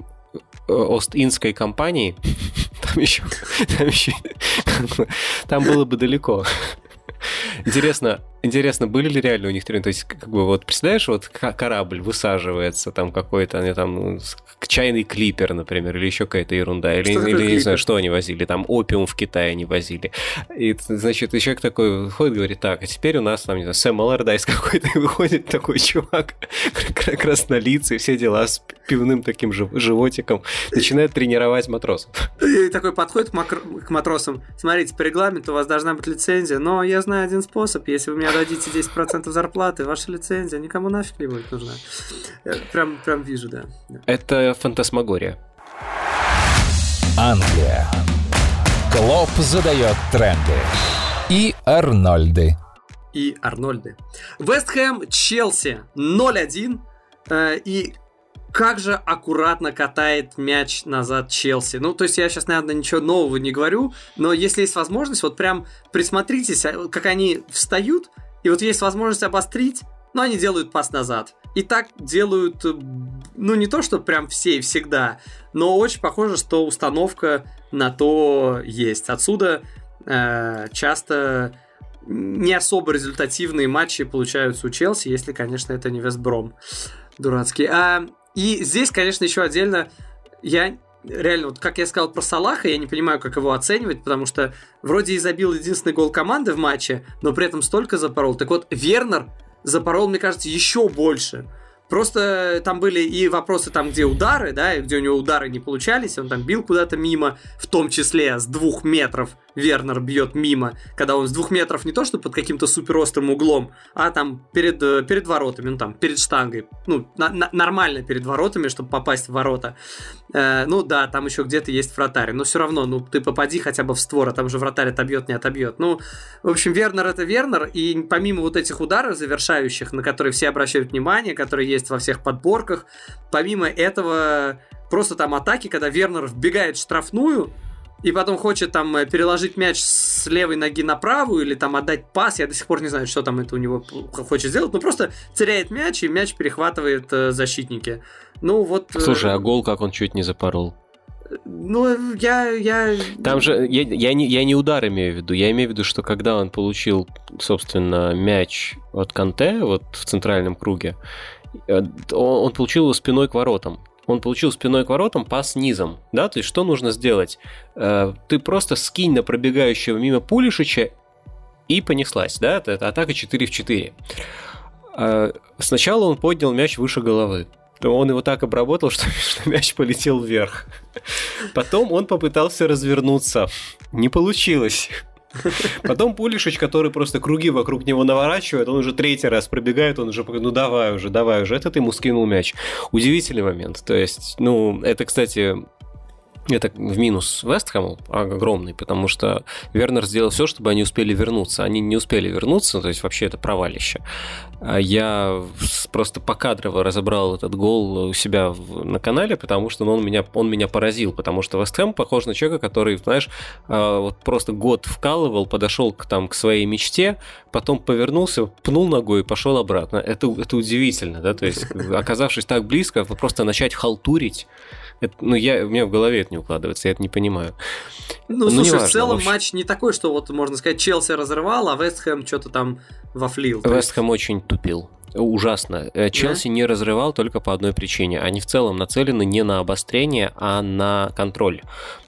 Ост-Индской компании, [LAUGHS] там еще, там еще, [LAUGHS] там было бы далеко. Интересно, Интересно, были ли реально у них тренинги? То есть, как бы, вот, представляешь, вот корабль высаживается, там какой-то, они там, ну, чайный клипер, например, или еще какая-то ерунда, или, что или не знаю, что они возили, там опиум в Китае они возили. И, значит, и человек такой ходит, говорит, так, а теперь у нас там, не знаю, Сэм Аллардайс какой-то, [LAUGHS] выходит такой чувак, краснолицый, все дела с пивным таким животиком, начинает тренировать матросов. И такой подходит к матросам, смотрите, по регламенту у вас должна быть лицензия, но я знаю один способ, если вы меня дадите 10% зарплаты, ваша лицензия никому нафиг не будет нужна. Прям, прям вижу, да. Это фантасмагория. Англия. Клоп задает тренды. И Арнольды. И Арнольды. Вест Хэм, Челси 0-1. Э, и как же аккуратно катает мяч назад Челси. Ну, то есть я сейчас, наверное, ничего нового не говорю, но если есть возможность, вот прям присмотритесь, а, как они встают, и вот есть возможность обострить, но они делают пас назад. И так делают, э, ну, не то, что прям все и всегда, но очень похоже, что установка на то есть. Отсюда э, часто не особо результативные матчи получаются у Челси, если, конечно, это не Вестбром дурацкий. А, и здесь, конечно, еще отдельно я реально, вот как я сказал про Салаха, я не понимаю, как его оценивать, потому что вроде и забил единственный гол команды в матче, но при этом столько запорол. Так вот, Вернер запорол, мне кажется, еще больше. Просто там были и вопросы там, где удары, да, и где у него удары не получались, он там бил куда-то мимо, в том числе с двух метров Вернер бьет мимо, когда он с двух метров не то, что под каким-то суперострым углом, а там перед, э, перед воротами, ну там, перед штангой, ну, на, на, нормально перед воротами, чтобы попасть в ворота. Э, ну да, там еще где-то есть вратарь, но все равно, ну, ты попади хотя бы в створ, а там же вратарь отобьет, не отобьет. Ну, в общем, Вернер это Вернер, и помимо вот этих ударов завершающих, на которые все обращают внимание, которые есть во всех подборках, помимо этого просто там атаки, когда Вернер вбегает в штрафную, и потом хочет там э, переложить мяч с левой ноги на правую или там отдать пас, я до сих пор не знаю, что там это у него хочет сделать, но просто теряет мяч, и мяч перехватывает э, защитники. Ну вот... Э, Слушай, а гол как он чуть не запорол? Ну, я, я... Там же, я, я, не, я не удар имею в виду, я имею в виду, что когда он получил, собственно, мяч от Канте, вот в центральном круге, э, он, он получил его спиной к воротам он получил спиной к воротам пас низом, да, то есть что нужно сделать? Э, ты просто скинь на пробегающего мимо Пулишича и понеслась, да, это, атака 4 в 4. Э, сначала он поднял мяч выше головы, он его так обработал, что, [LAUGHS] что мяч полетел вверх. Потом он попытался развернуться. Не получилось. [LAUGHS] Потом Пулишич, который просто круги вокруг него наворачивает, он уже третий раз пробегает, он уже, ну давай уже, давай уже, этот ему скинул мяч. Удивительный момент. То есть, ну, это, кстати, это в минус Вестхэму огромный, потому что Вернер сделал все, чтобы они успели вернуться. Они не успели вернуться, то есть вообще это провалище. А я просто покадрово разобрал этот гол у себя на канале, потому что ну, он, меня, он меня поразил, потому что Вестхэм похож на человека, который, знаешь, а, вот просто год вкалывал, подошел к, там, к своей мечте, потом повернулся, пнул ногой и пошел обратно. Это, это удивительно, да, то есть оказавшись так близко, просто начать халтурить, это, ну, я, у меня в голове это не укладывается, я это не понимаю. Ну, ну слушай, важно, в целом в матч не такой, что вот, можно сказать, Челси разрывал, а Вестхэм что-то там вафлил. Вестхэм очень тупил. Ужасно. Э, Челси да? не разрывал только по одной причине. Они в целом нацелены не на обострение, а на контроль.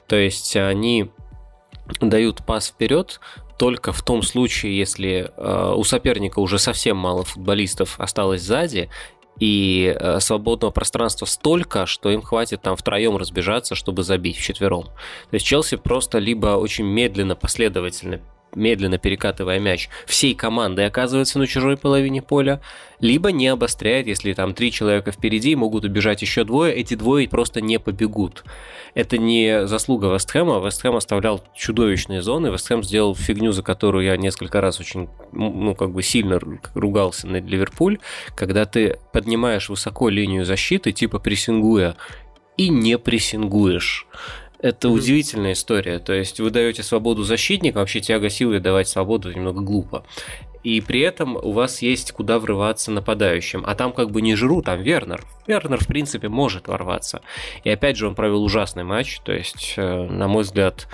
То есть они дают пас вперед, только в том случае, если э, у соперника уже совсем мало футболистов осталось сзади, и э, свободного пространства столько, что им хватит там втроем разбежаться, чтобы забить вчетвером. То есть Челси просто либо очень медленно, последовательно медленно перекатывая мяч, всей командой оказывается на чужой половине поля, либо не обостряет, если там три человека впереди, могут убежать еще двое, эти двое просто не побегут. Это не заслуга Вестхэма, Вестхэм оставлял чудовищные зоны, Вестхэм сделал фигню, за которую я несколько раз очень, ну, как бы сильно ругался на Ливерпуль, когда ты поднимаешь высоко линию защиты, типа прессингуя, и не прессингуешь. Это mm-hmm. удивительная история. То есть вы даете свободу защитникам, вообще тяга силы давать свободу немного глупо. И при этом у вас есть куда врываться нападающим. А там как бы не Жиру, там Вернер. Вернер, в принципе, может ворваться. И опять же, он провел ужасный матч. То есть, э, на мой взгляд,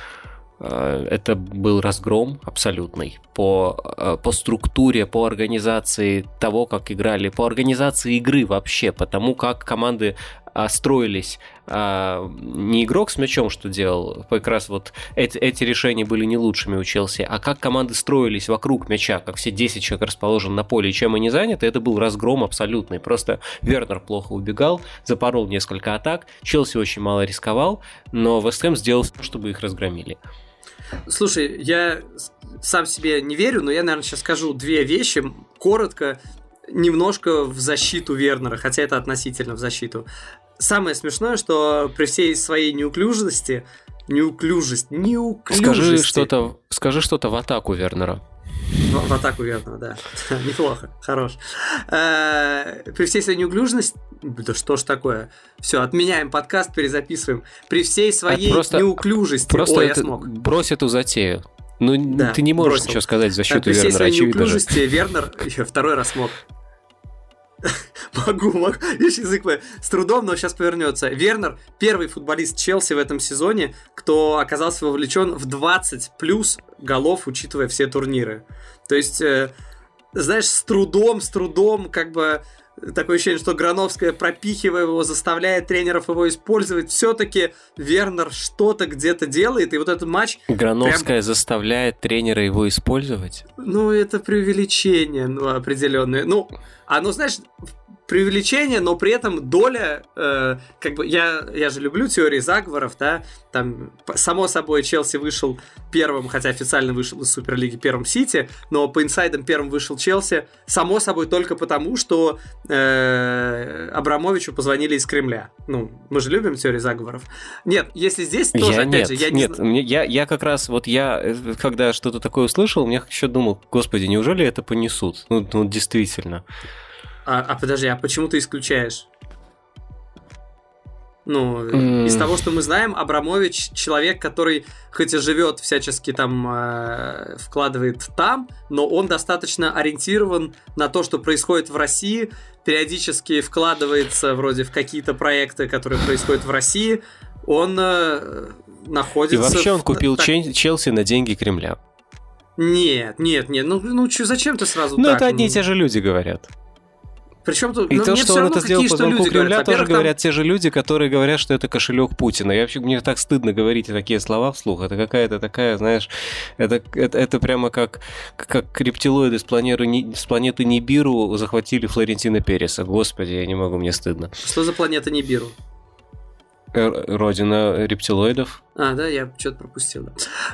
э, это был разгром абсолютный по, э, по структуре, по организации того, как играли, по организации игры вообще, по тому, как команды а, строились а, не игрок с мячом, что делал, как раз вот эти, эти решения были не лучшими у Челси, а как команды строились вокруг мяча, как все 10 человек расположены на поле, и чем они заняты, это был разгром абсолютный. Просто Вернер плохо убегал, запорол несколько атак, Челси очень мало рисковал, но Вестхэм сделал все, чтобы их разгромили. Слушай, я сам себе не верю, но я, наверное, сейчас скажу две вещи, коротко, немножко в защиту Вернера, хотя это относительно в защиту. Самое смешное, что при всей своей неуклюжести, неуклюжесть, неуклюжести... Скажи что-то, скажи что-то в атаку Вернера. В, в атаку верно, да. [LAUGHS] Неплохо, хорош. Э, при всей своей неуклюжности... Да что ж такое? Все, отменяем подкаст, перезаписываем. При всей своей просто, неуклюжести... Просто Ой, я смог. брось эту затею. Ну, да, ты не можешь бросил. ничего сказать в защиту При всей Вернера, своей неуклюжести Вернер [LAUGHS] второй раз смог. [LAUGHS] Могу, могу. Видишь, язык с трудом, но сейчас повернется. Вернер первый футболист Челси в этом сезоне, кто оказался вовлечен в 20 плюс голов, учитывая все турниры. То есть, э, знаешь, с трудом, с трудом, как бы такое ощущение, что Грановская, пропихивая его, заставляет тренеров его использовать. Все-таки Вернер что-то где-то делает, и вот этот матч... Грановская прям... заставляет тренера его использовать? Ну, это преувеличение, ну, определенное. Ну, оно, знаешь, преувеличение, но при этом доля, э, как бы я, я же люблю теории заговоров, да, там, само собой, Челси вышел первым, хотя официально вышел из Суперлиги первым Сити, но по инсайдам первым вышел Челси, само собой, только потому, что э, Абрамовичу позвонили из Кремля. Ну, мы же любим теории заговоров. Нет, если здесь тоже, я опять нет, же, я нет, не я, я как раз, вот я, э, когда что-то такое услышал, мне еще думал, господи, неужели это понесут? Ну, ну действительно. А, а подожди, а почему ты исключаешь? Ну, mm. из того, что мы знаем, Абрамович человек, который хоть и живет всячески там, э, вкладывает там, но он достаточно ориентирован на то, что происходит в России, периодически вкладывается вроде в какие-то проекты, которые происходят в России. Он э, находится... И вообще он в... купил так... Челси на деньги Кремля. Нет, нет, нет, ну, ну чё, зачем ты сразу Ну, так? это одни и те же люди говорят. Причем тут, и то, что он это сделал по звонку Кремля, говорят, тоже говорят те же люди, которые говорят, что это кошелек Путина. Я вообще мне так стыдно говорить такие слова вслух. Это какая-то такая, знаешь, это, это, это прямо как, как рептилоиды с планеты, с планеты Нибиру захватили Флорентина Переса. Господи, я не могу, мне стыдно. Что за планета Нибиру? Родина рептилоидов. А, да, я что-то пропустил.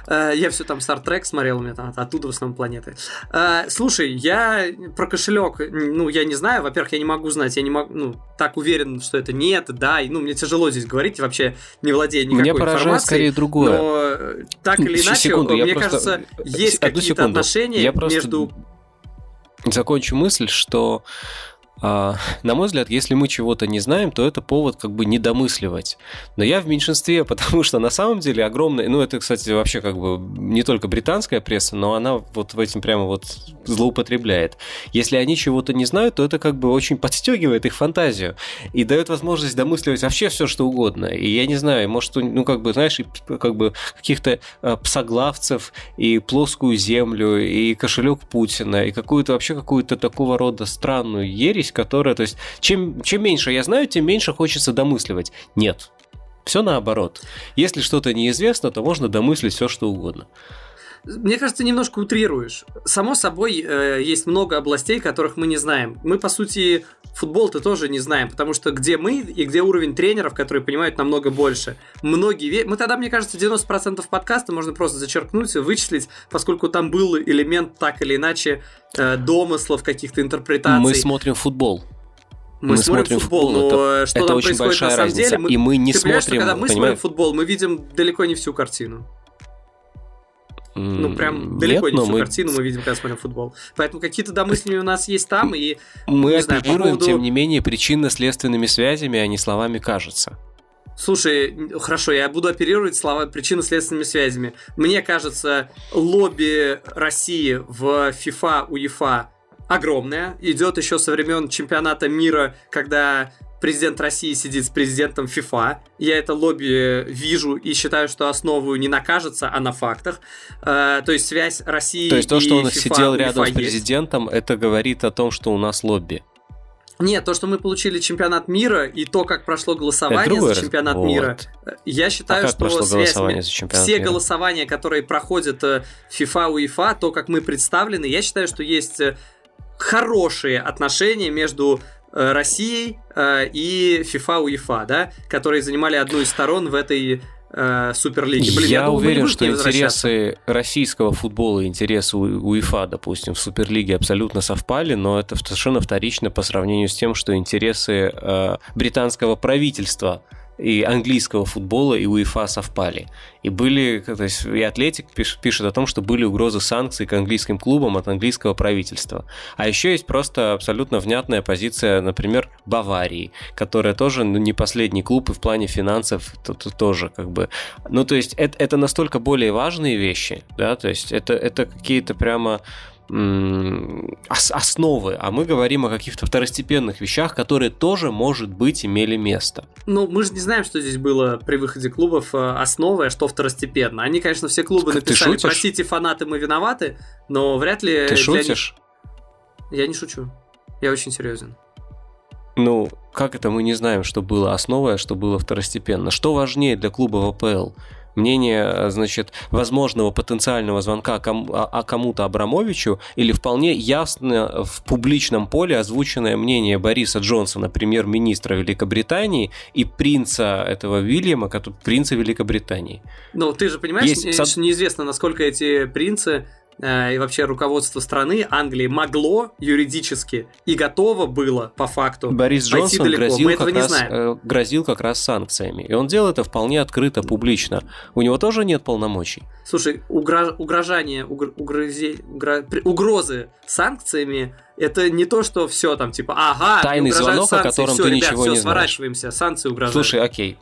Да. Э, я все там Star Trek смотрел, у меня там оттуда в основном планеты. Э, слушай, я про кошелек, ну, я не знаю, во-первых, я не могу знать, я не могу, ну, так уверен, что это нет, да, и, ну, мне тяжело здесь говорить, вообще не владея никакой Меня поражает информацией. скорее другое. Но э, так или иначе, секунду, мне просто... кажется, есть какие-то отношения я просто между... Закончу мысль, что а, на мой взгляд, если мы чего-то не знаем, то это повод как бы недомысливать. Но я в меньшинстве, [LAUGHS] потому что на самом деле огромное, ну это, кстати, вообще как бы не только британская пресса, но она вот в этим прямо вот злоупотребляет. Если они чего-то не знают, то это как бы очень [LAUGHS] подстегивает их фантазию и дает возможность домысливать вообще все, что угодно. И я не знаю, может, ну как бы, знаешь, как бы каких-то а, псоглавцев и плоскую землю, и кошелек Путина, и какую-то вообще какую-то такого рода странную ересь, есть, которая, то есть, чем, чем меньше я знаю, тем меньше хочется домысливать. Нет. Все наоборот. Если что-то неизвестно, то можно домыслить все, что угодно. Мне кажется, немножко утрируешь. Само собой, э, есть много областей, которых мы не знаем. Мы, по сути, футбол-то тоже не знаем, потому что где мы и где уровень тренеров, которые понимают намного больше. Многие... Мы тогда, мне кажется, 90% подкаста можно просто зачеркнуть, вычислить, поскольку там был элемент так или иначе э, домыслов, каких-то интерпретаций. Мы смотрим футбол. Мы, мы смотрим, смотрим футбол, футбол, но это, что это там очень происходит на самом разница. деле, мы, и мы не ты смотрим. Что, когда мы понимаешь? смотрим футбол, мы видим далеко не всю картину. Ну, прям далеко Нет, не всю мы... картину мы видим, когда смотрим футбол. Поэтому какие-то домысления у [LAUGHS] нас есть там, и... Мы оперируем, по поводу... тем не менее, причинно-следственными связями, а не словами «кажется». Слушай, хорошо, я буду оперировать слова причинно-следственными связями. Мне кажется, лобби России в FIFA, УЕФА огромное. Идет еще со времен чемпионата мира, когда президент России сидит с президентом ФИФА. Я это лобби вижу и считаю, что основываю не на кажется, а на фактах. Э, то есть связь России То есть то, что он FIFA, сидел рядом с президентом, есть. это говорит о том, что у нас лобби. Нет, то, что мы получили чемпионат мира и то, как прошло голосование за чемпионат вот. мира, э, я считаю, а что связь, все мира? голосования, которые проходят FIFA, э, UEFA, то, как мы представлены, я считаю, что есть хорошие отношения между Э, Россией э, и FIFA UEFA, да, которые занимали одну из сторон в этой э, Суперлиги. Блин, я, я думаю, уверен, что интересы российского футбола и интересы УЕФА, допустим, в Суперлиге абсолютно совпали, но это совершенно вторично по сравнению с тем, что интересы э, британского правительства и английского футбола, и УЕФА совпали. И были, то есть и Атлетик пишет о том, что были угрозы санкций к английским клубам от английского правительства. А еще есть просто абсолютно внятная позиция, например, Баварии, которая тоже ну, не последний клуб и в плане финансов то, то, тоже как бы... Ну, то есть это, это настолько более важные вещи, да, то есть это, это какие-то прямо основы, а мы говорим о каких-то второстепенных вещах, которые тоже, может быть, имели место. Ну, мы же не знаем, что здесь было при выходе клубов э, основой, а что второстепенно. Они, конечно, все клубы написали, простите, фанаты, мы виноваты, но вряд ли... Ты шутишь? Них... Я не шучу. Я очень серьезен. Ну, как это мы не знаем, что было основой, а что было второстепенно? Что важнее для клуба ВПЛ? Мнение, значит, возможного потенциального звонка кому, а, а кому-то Абрамовичу или вполне ясно в публичном поле озвученное мнение Бориса Джонсона, премьер-министра Великобритании, и принца этого Вильяма, принца Великобритании. Ну, ты же понимаешь, Есть... неизвестно, насколько эти принцы Э, и вообще руководство страны Англии могло юридически и готово было по факту Борис Джонсон далеко. Грозил, Мы этого как не раз, знаем. Э, грозил как раз санкциями. И он делал это вполне открыто, публично. У него тоже нет полномочий. Слушай, угрож... угрожание, угр... угрозе... угро... угрозы санкциями это не то, что все там типа, ага, тайный звонок, санкции, о котором все, ты ребят, ничего все, не сворачиваемся, знаешь. санкции угрожают. Слушай, окей,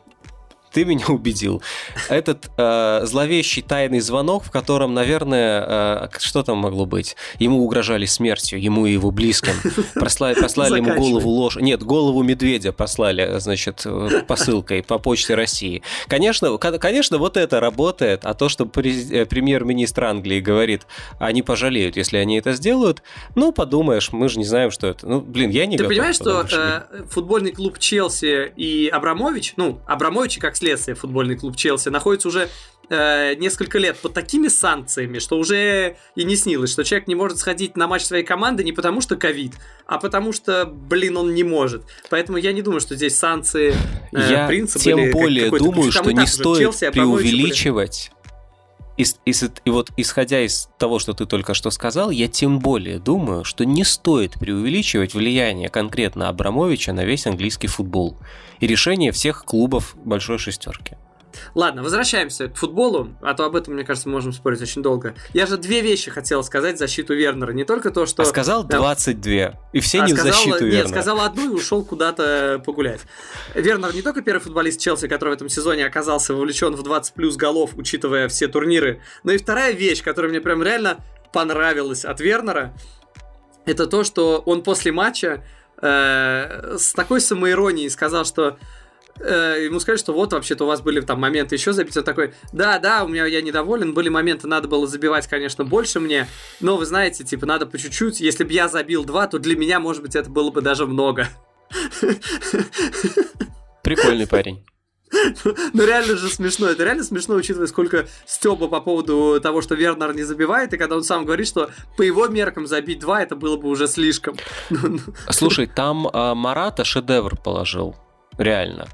ты меня [LAUGHS] убедил. Этот э, зловещий тайный звонок, в котором, наверное, э, что там могло быть? Ему угрожали смертью, ему и его близким. Прослали, [LAUGHS] послали ему голову ложь. Нет, голову медведя послали, значит, посылкой по почте России. Конечно, конечно, вот это работает, а то, что э, премьер-министр Англии говорит, они пожалеют, если они это сделают, ну, подумаешь, мы же не знаем, что это. Ну, блин, я не Ты понимаешь, что э, футбольный клуб Челси и Абрамович, ну, Абрамович как следствие футбольный клуб Челси находится уже э, несколько лет под такими санкциями, что уже и не снилось, что человек не может сходить на матч своей команды не потому что ковид, а потому что, блин, он не может. Поэтому я не думаю, что здесь санкции э, я принцип тем более думаю, что не стоит Челси, преувеличивать и, и, и вот исходя из того, что ты только что сказал, я тем более думаю, что не стоит преувеличивать влияние конкретно Абрамовича на весь английский футбол и решение всех клубов большой шестерки. Ладно, возвращаемся к футболу, а то об этом, мне кажется, мы можем спорить очень долго. Я же две вещи хотел сказать в защиту Вернера. Не только то, что... А сказал 22, и все а не сказал, в защиту Вернера. Нет, сказал одну и ушел куда-то погулять. Вернер не только первый футболист Челси, который в этом сезоне оказался вовлечен в 20 плюс голов, учитывая все турниры, но и вторая вещь, которая мне прям реально понравилась от Вернера, это то, что он после матча э, с такой самоиронией сказал, что э, ему сказали, что вот вообще-то у вас были там моменты еще забить. Он такой, да, да, у меня я недоволен, были моменты, надо было забивать, конечно, больше мне, но вы знаете, типа, надо по чуть-чуть. Если бы я забил два, то для меня, может быть, это было бы даже много. Прикольный парень. Ну реально же смешно. Это реально смешно, учитывая, сколько стёба по поводу того, что Вернер не забивает, и когда он сам говорит, что по его меркам забить два, это было бы уже слишком. Слушай, там а, Марата шедевр положил. Реально.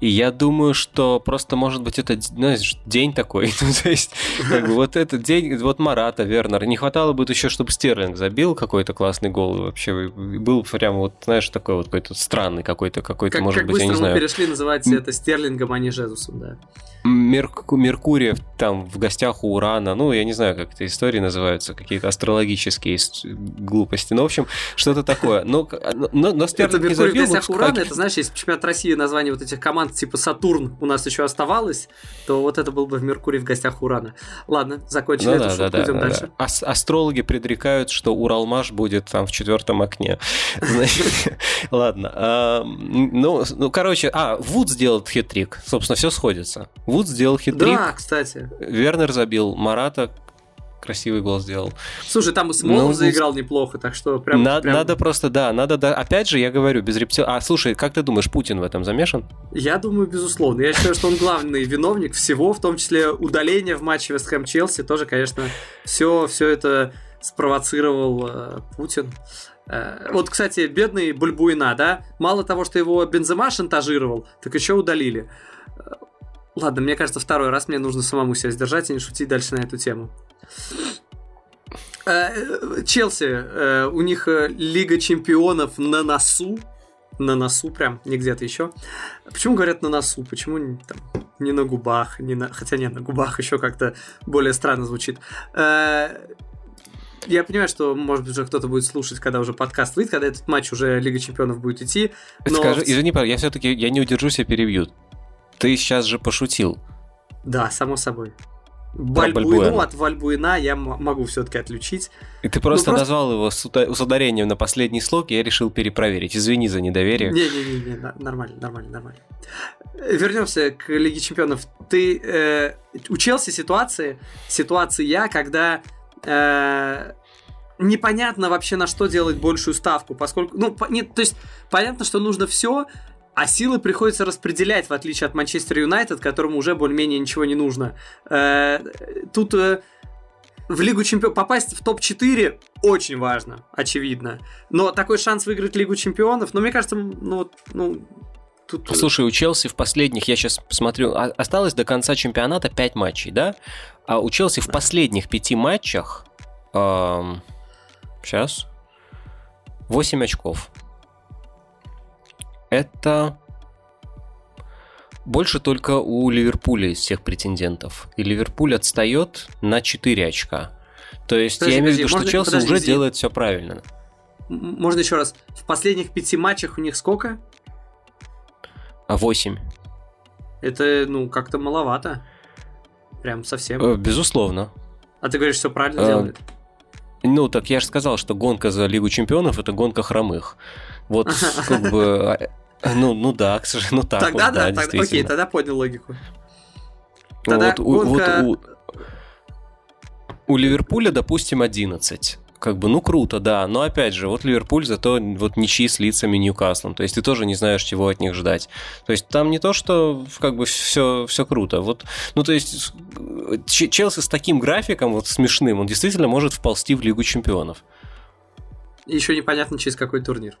И я думаю, что просто, может быть, это, знаешь, день такой. [LAUGHS] Ну, то есть, как бы, вот этот день, вот Марата, Вернер. Не хватало бы еще, чтобы Стерлинг забил какой-то классный гол. Вообще был прям вот, знаешь, такой вот какой-то странный какой-то, какой-то, может как быть, я не знаю. перешли называть это Стерлингом, а не Жезусом, да. Мерк... Меркурия там в гостях у Урана, ну, я не знаю, как эти истории называются, какие-то астрологические глупости, ну, в общем, что-то такое. Но, но, но Стерлинг это не забил. в гостях вот, Урана, как... это, знаешь, если чемпионат России название вот этих команд типа Сатурн у нас еще оставалось, то вот это был бы в Меркурии в гостях Урана. Ладно, закончили ну, эту да, шутку, да, идем да, дальше. Да. Ас- астрологи предрекают, что Уралмаш будет там в четвертом окне. [LAUGHS] Ладно. Ну, ну, короче, а, Вуд сделал хитрик. Собственно, все сходится. Вуд сделал хитрик. Да, кстати. Вернер забил, Марата красивый гол сделал. Слушай, там и Смолов ну, заиграл неплохо, так что прям, на, прям... Надо просто, да, надо, да, опять же, я говорю, без рептил... А, слушай, как ты думаешь, Путин в этом замешан? Я думаю, безусловно. Я считаю, что он главный виновник всего, в том числе удаление в матче Вест Хэм Челси, тоже, конечно, все, все это спровоцировал э, Путин. Э, вот, кстати, бедный Бульбуина, да, мало того, что его Бензема шантажировал, так еще удалили. Ладно, мне кажется, второй раз мне нужно самому себя сдержать и не шутить дальше на эту тему. Э, Челси, э, у них э, Лига Чемпионов на носу. На носу прям, не где-то еще. Почему говорят на носу? Почему там, не на губах? Не на... Хотя нет, на губах еще как-то более странно звучит. Я понимаю, что, может быть, уже кто-то будет слушать, когда уже подкаст выйдет, когда этот матч уже Лига Чемпионов будет идти. Но... Скажи, извини, я все-таки я не удержусь и перебью. Ты сейчас же пошутил. Да, само собой. Вальбуину от Вальбуина я могу все-таки отличить. И ты просто, ну, просто... назвал его с, с ударением на последний слог, и я решил перепроверить. Извини за недоверие. Не-не-не, нормально, нормально, нормально. Вернемся к Лиге Чемпионов. Ты э, учился ситуации, ситуация, когда э, непонятно вообще на что делать большую ставку, поскольку, ну, нет, то есть понятно, что нужно все, а силы приходится распределять, в отличие от Манчестер Юнайтед, которому уже более-менее ничего не нужно. Э, тут э, в Лигу Чемпионов попасть в топ-4 очень важно, очевидно. Но такой шанс выиграть Лигу Чемпионов, ну, мне кажется, ну, ну Тут... Э, Слушай, у Челси в последних, я сейчас смотрю, осталось до конца чемпионата 5 матчей, да? А у Челси в последних 5 матчах, эм, сейчас, 8 очков это больше только у Ливерпуля из всех претендентов. И Ливерпуль отстает на 4 очка. То есть подожди, я имею в виду, что Челси подожди, уже подожди. делает все правильно. Можно еще раз. В последних пяти матчах у них сколько? А 8. Это, ну, как-то маловато. Прям совсем. Э, безусловно. А ты говоришь, все правильно а, делают? Ну, так я же сказал, что гонка за Лигу Чемпионов это гонка хромых. Вот, [LAUGHS] как бы а, ну, ну да, к сожалению, ну так тогда вот, да, да тогда, окей, тогда понял логику. Тогда вот, гонка... вот у, у Ливерпуля, допустим, 11. Как бы, ну круто, да, но опять же, вот Ливерпуль зато вот ничьи с лицами Ньюкаслом, то есть ты тоже не знаешь, чего от них ждать. То есть там не то, что как бы все, все круто, вот, ну то есть Челси с таким графиком вот смешным, он действительно может вползти в Лигу Чемпионов. еще непонятно, через какой турнир.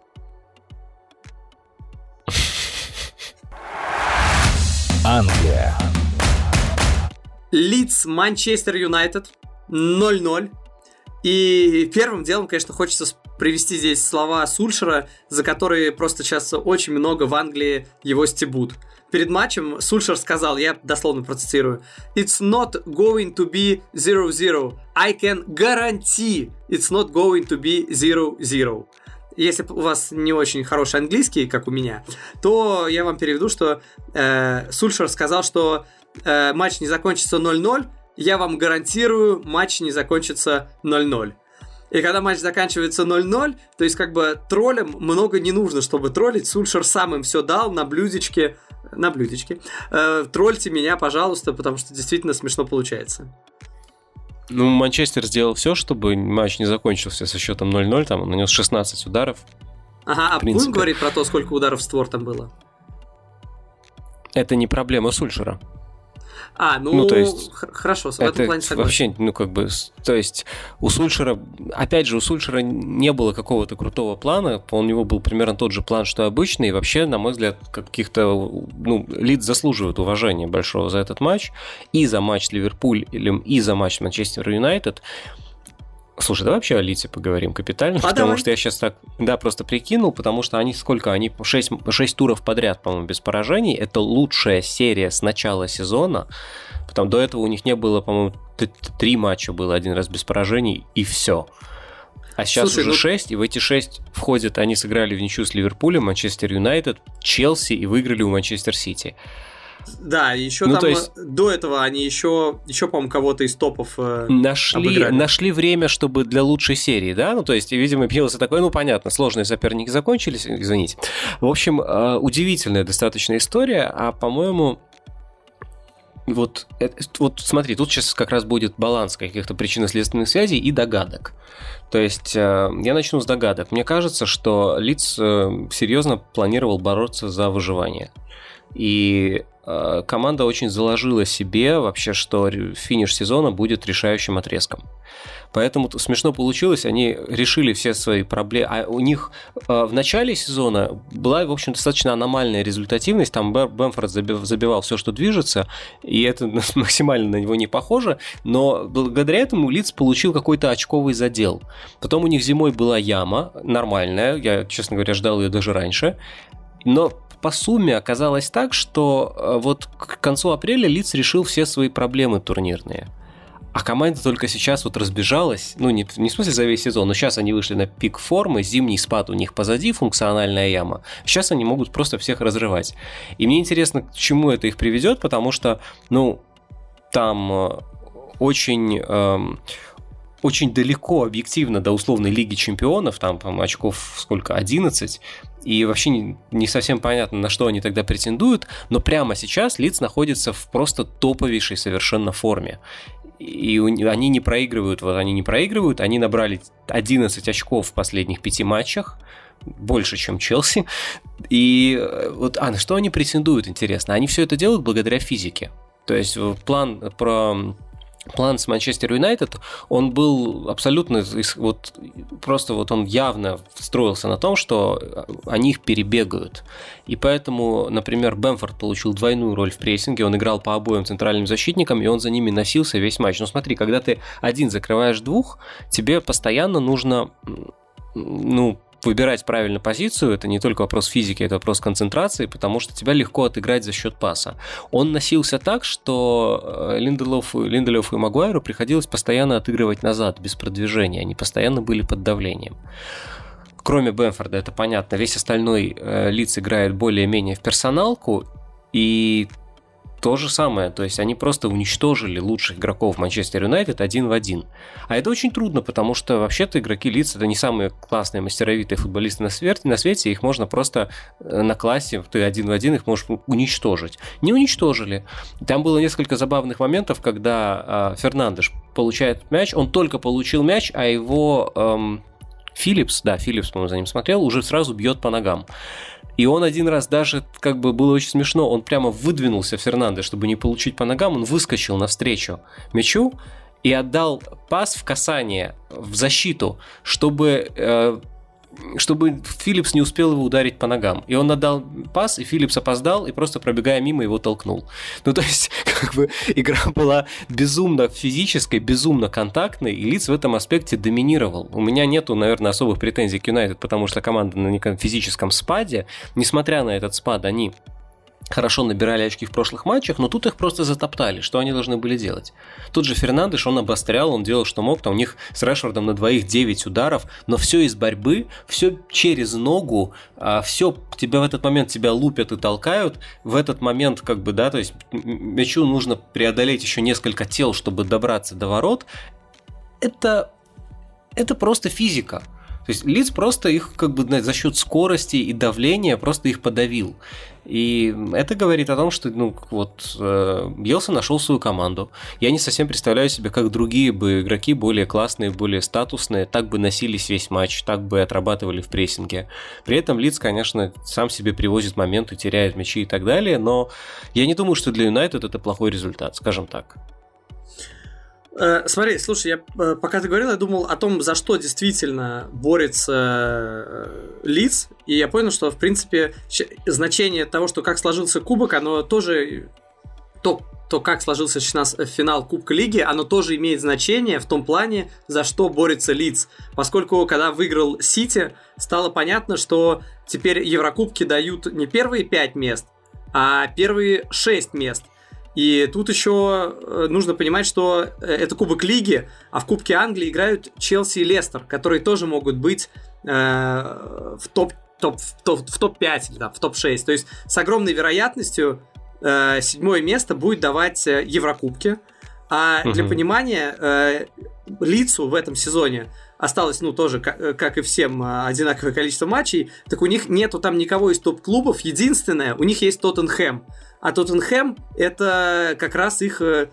Англия. Лидс Манчестер Юнайтед 0-0. И первым делом, конечно, хочется привести здесь слова Сульшера, за которые просто сейчас очень много в Англии его стебут. Перед матчем Сульшер сказал, я дословно процитирую, «It's not going to be 0-0. I can guarantee it's not going to be 0-0» если у вас не очень хороший английский, как у меня, то я вам переведу, что э, Сульшер сказал, что э, матч не закончится 0-0, я вам гарантирую, матч не закончится 0-0. И когда матч заканчивается 0-0, то есть как бы троллям много не нужно, чтобы троллить. Сульшер сам им все дал на блюдечке, на блюдечке. Э, тролльте меня, пожалуйста, потому что действительно смешно получается. Ну, Манчестер сделал все, чтобы матч не закончился со счетом 0-0, там он нанес 16 ударов. Ага, а будем говорить про то, сколько ударов в створ там было? Это не проблема Сульшера. А, ну, ну то есть, хорошо, в этом плане согласен. Вообще, ну, как бы, то есть, у Сульшера, опять же, у Сульшера не было какого-то крутого плана, у него был примерно тот же план, что обычный, и вообще, на мой взгляд, каких-то, ну, Лидс заслуживает уважения большого за этот матч, и за матч Ливерпуль, и за матч Манчестер Юнайтед, Слушай, давай вообще о Лидсе поговорим капитально, а [LAUGHS] потому давай. что я сейчас так, да, просто прикинул, потому что они сколько, они 6, 6 туров подряд, по-моему, без поражений, это лучшая серия с начала сезона, потом до этого у них не было, по-моему, три матча было один раз без поражений, и все. А сейчас Слушай, уже ну... 6, и в эти 6 входят, они сыграли в ничью с Ливерпулем, Манчестер Юнайтед, Челси и выиграли у Манчестер Сити. Да, еще ну, там есть... до этого они еще, еще по-моему, кого-то из топов э, нашли, нашли время, чтобы для лучшей серии, да? Ну, то есть, видимо, Пилоса такой, ну, понятно, сложные соперники закончились, извините. В общем, э, удивительная достаточно история, а, по-моему, вот, это, вот смотри, тут сейчас как раз будет баланс каких-то причинно-следственных связей и догадок. То есть э, я начну с догадок. Мне кажется, что Лиц э, серьезно планировал бороться за выживание. И э, команда очень заложила себе вообще, что финиш сезона будет решающим отрезком. Поэтому смешно получилось, они решили все свои проблемы. А у них э, в начале сезона была, в общем, достаточно аномальная результативность. Там Бэмфорд забивал все, что движется, и это [LAUGHS] максимально на него не похоже. Но благодаря этому Лиц получил какой-то очковый задел. Потом у них зимой была яма нормальная, я, честно говоря, ждал ее даже раньше. Но по сумме оказалось так, что э, вот к концу апреля Лиц решил все свои проблемы турнирные. А команда только сейчас вот разбежалась, ну не, не в смысле за весь сезон, но сейчас они вышли на пик формы, зимний спад у них позади, функциональная яма. Сейчас они могут просто всех разрывать. И мне интересно, к чему это их приведет, потому что, ну, там э, очень... Эм, очень далеко объективно до условной Лиги Чемпионов, там, по очков сколько, 11, и вообще не, не совсем понятно, на что они тогда претендуют, но прямо сейчас Лиц находится в просто топовейшей совершенно форме. И они не проигрывают, вот они не проигрывают, они набрали 11 очков в последних пяти матчах, больше, чем Челси. И э, вот, а на что они претендуют, интересно? Они все это делают благодаря физике. То есть план про план с Манчестер Юнайтед, он был абсолютно, вот просто вот он явно строился на том, что они их перебегают. И поэтому, например, Бэмфорд получил двойную роль в прессинге, он играл по обоим центральным защитникам, и он за ними носился весь матч. Но смотри, когда ты один закрываешь двух, тебе постоянно нужно ну, выбирать правильно позицию, это не только вопрос физики, это вопрос концентрации, потому что тебя легко отыграть за счет паса. Он носился так, что э, Линделофу, Линделёфу и Магуайру приходилось постоянно отыгрывать назад, без продвижения, они постоянно были под давлением. Кроме Бенфорда, это понятно, весь остальной э, лиц играет более-менее в персоналку, и то же самое, то есть они просто уничтожили лучших игроков Манчестер Юнайтед один в один. А это очень трудно, потому что вообще-то игроки лиц это не самые классные мастеровитые футболисты на свете, на свете, их можно просто э, на классе, ты один в один их можешь уничтожить. Не уничтожили. Там было несколько забавных моментов, когда э, Фернандеш получает мяч, он только получил мяч, а его эм, да, Филлипс, по-моему, за ним смотрел, уже сразу бьет по ногам. И он один раз даже, как бы было очень смешно, он прямо выдвинулся Фернандо, чтобы не получить по ногам, он выскочил навстречу мячу и отдал пас в касание, в защиту, чтобы э, чтобы Филлипс не успел его ударить по ногам. И он отдал пас, и Филлипс опоздал, и просто пробегая мимо его толкнул. Ну, то есть, [LAUGHS] как бы игра была безумно физической, безумно контактной, и Лиц в этом аспекте доминировал. У меня нету, наверное, особых претензий к Юнайтед, потому что команда на неком физическом спаде, несмотря на этот спад, они хорошо набирали очки в прошлых матчах, но тут их просто затоптали. Что они должны были делать? Тут же Фернандеш, он обострял, он делал, что мог. Там у них с Решфордом на двоих 9 ударов, но все из борьбы, все через ногу, а все тебя в этот момент тебя лупят и толкают. В этот момент, как бы, да, то есть мячу нужно преодолеть еще несколько тел, чтобы добраться до ворот. Это, это просто физика. То есть Лиц просто их как бы за счет скорости и давления просто их подавил. И это говорит о том, что ну, вот, э, нашел свою команду. Я не совсем представляю себе, как другие бы игроки, более классные, более статусные, так бы носились весь матч, так бы отрабатывали в прессинге. При этом Лиц, конечно, сам себе привозит моменты, теряет мячи и так далее, но я не думаю, что для Юнайтед это плохой результат, скажем так. Э, смотри, слушай, я э, пока ты говорил, я думал о том, за что действительно борется э, Лиц, и я понял, что, в принципе, значение того, что как сложился кубок, оно тоже то, то как сложился финал Кубка Лиги, оно тоже имеет значение в том плане, за что борется Лиц. Поскольку, когда выиграл Сити, стало понятно, что теперь Еврокубки дают не первые пять мест, а первые шесть мест. И тут еще э, нужно понимать, что э, это Кубок Лиги, а в Кубке Англии играют Челси и Лестер, которые тоже могут быть э, в топ топ, в топ, в топ-5 или там, в топ-6. То есть с огромной вероятностью э, седьмое место будет давать э, Еврокубки. А угу. для понимания, э, лицу в этом сезоне осталось, ну, тоже, как, как и всем, одинаковое количество матчей, так у них нету там никого из топ-клубов. Единственное, у них есть Тоттенхэм. А Тоттенхэм это как раз их э,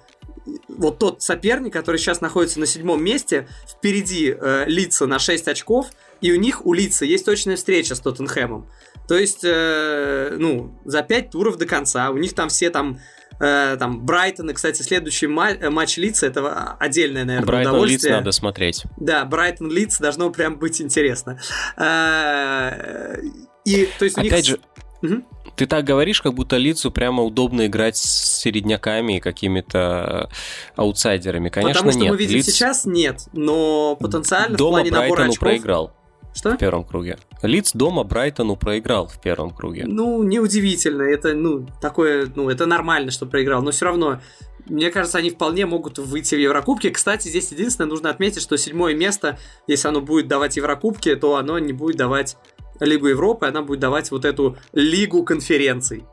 вот тот соперник, который сейчас находится на седьмом месте, впереди э, лица на 6 очков, и у них у лица есть точная встреча с Тоттенхэмом. То есть, э, ну, за 5 туров до конца, у них там все там Э, там Брайтон, и, кстати, следующий ма- э, матч Лица, это отдельное, наверное, Брайтон удовольствие. Лиц надо смотреть. Да, Брайтон Лиц должно прям быть интересно. Э, и, то есть, у них... Опять же, Мгм. Ты так говоришь, как будто лицу прямо удобно играть с середняками и какими-то аутсайдерами. Конечно, Потому что нет. мы видим Лиц сейчас, нет, но потенциально в дома плане набора Брайтону очков... проиграл Что? в первом круге. Лиц дома Брайтону проиграл в первом круге. Ну, неудивительно. Это, ну, такое, ну, это нормально, что проиграл. Но все равно, мне кажется, они вполне могут выйти в Еврокубки. Кстати, здесь единственное, нужно отметить, что седьмое место, если оно будет давать Еврокубки, то оно не будет давать Лигу Европы, она будет давать вот эту Лигу конференций.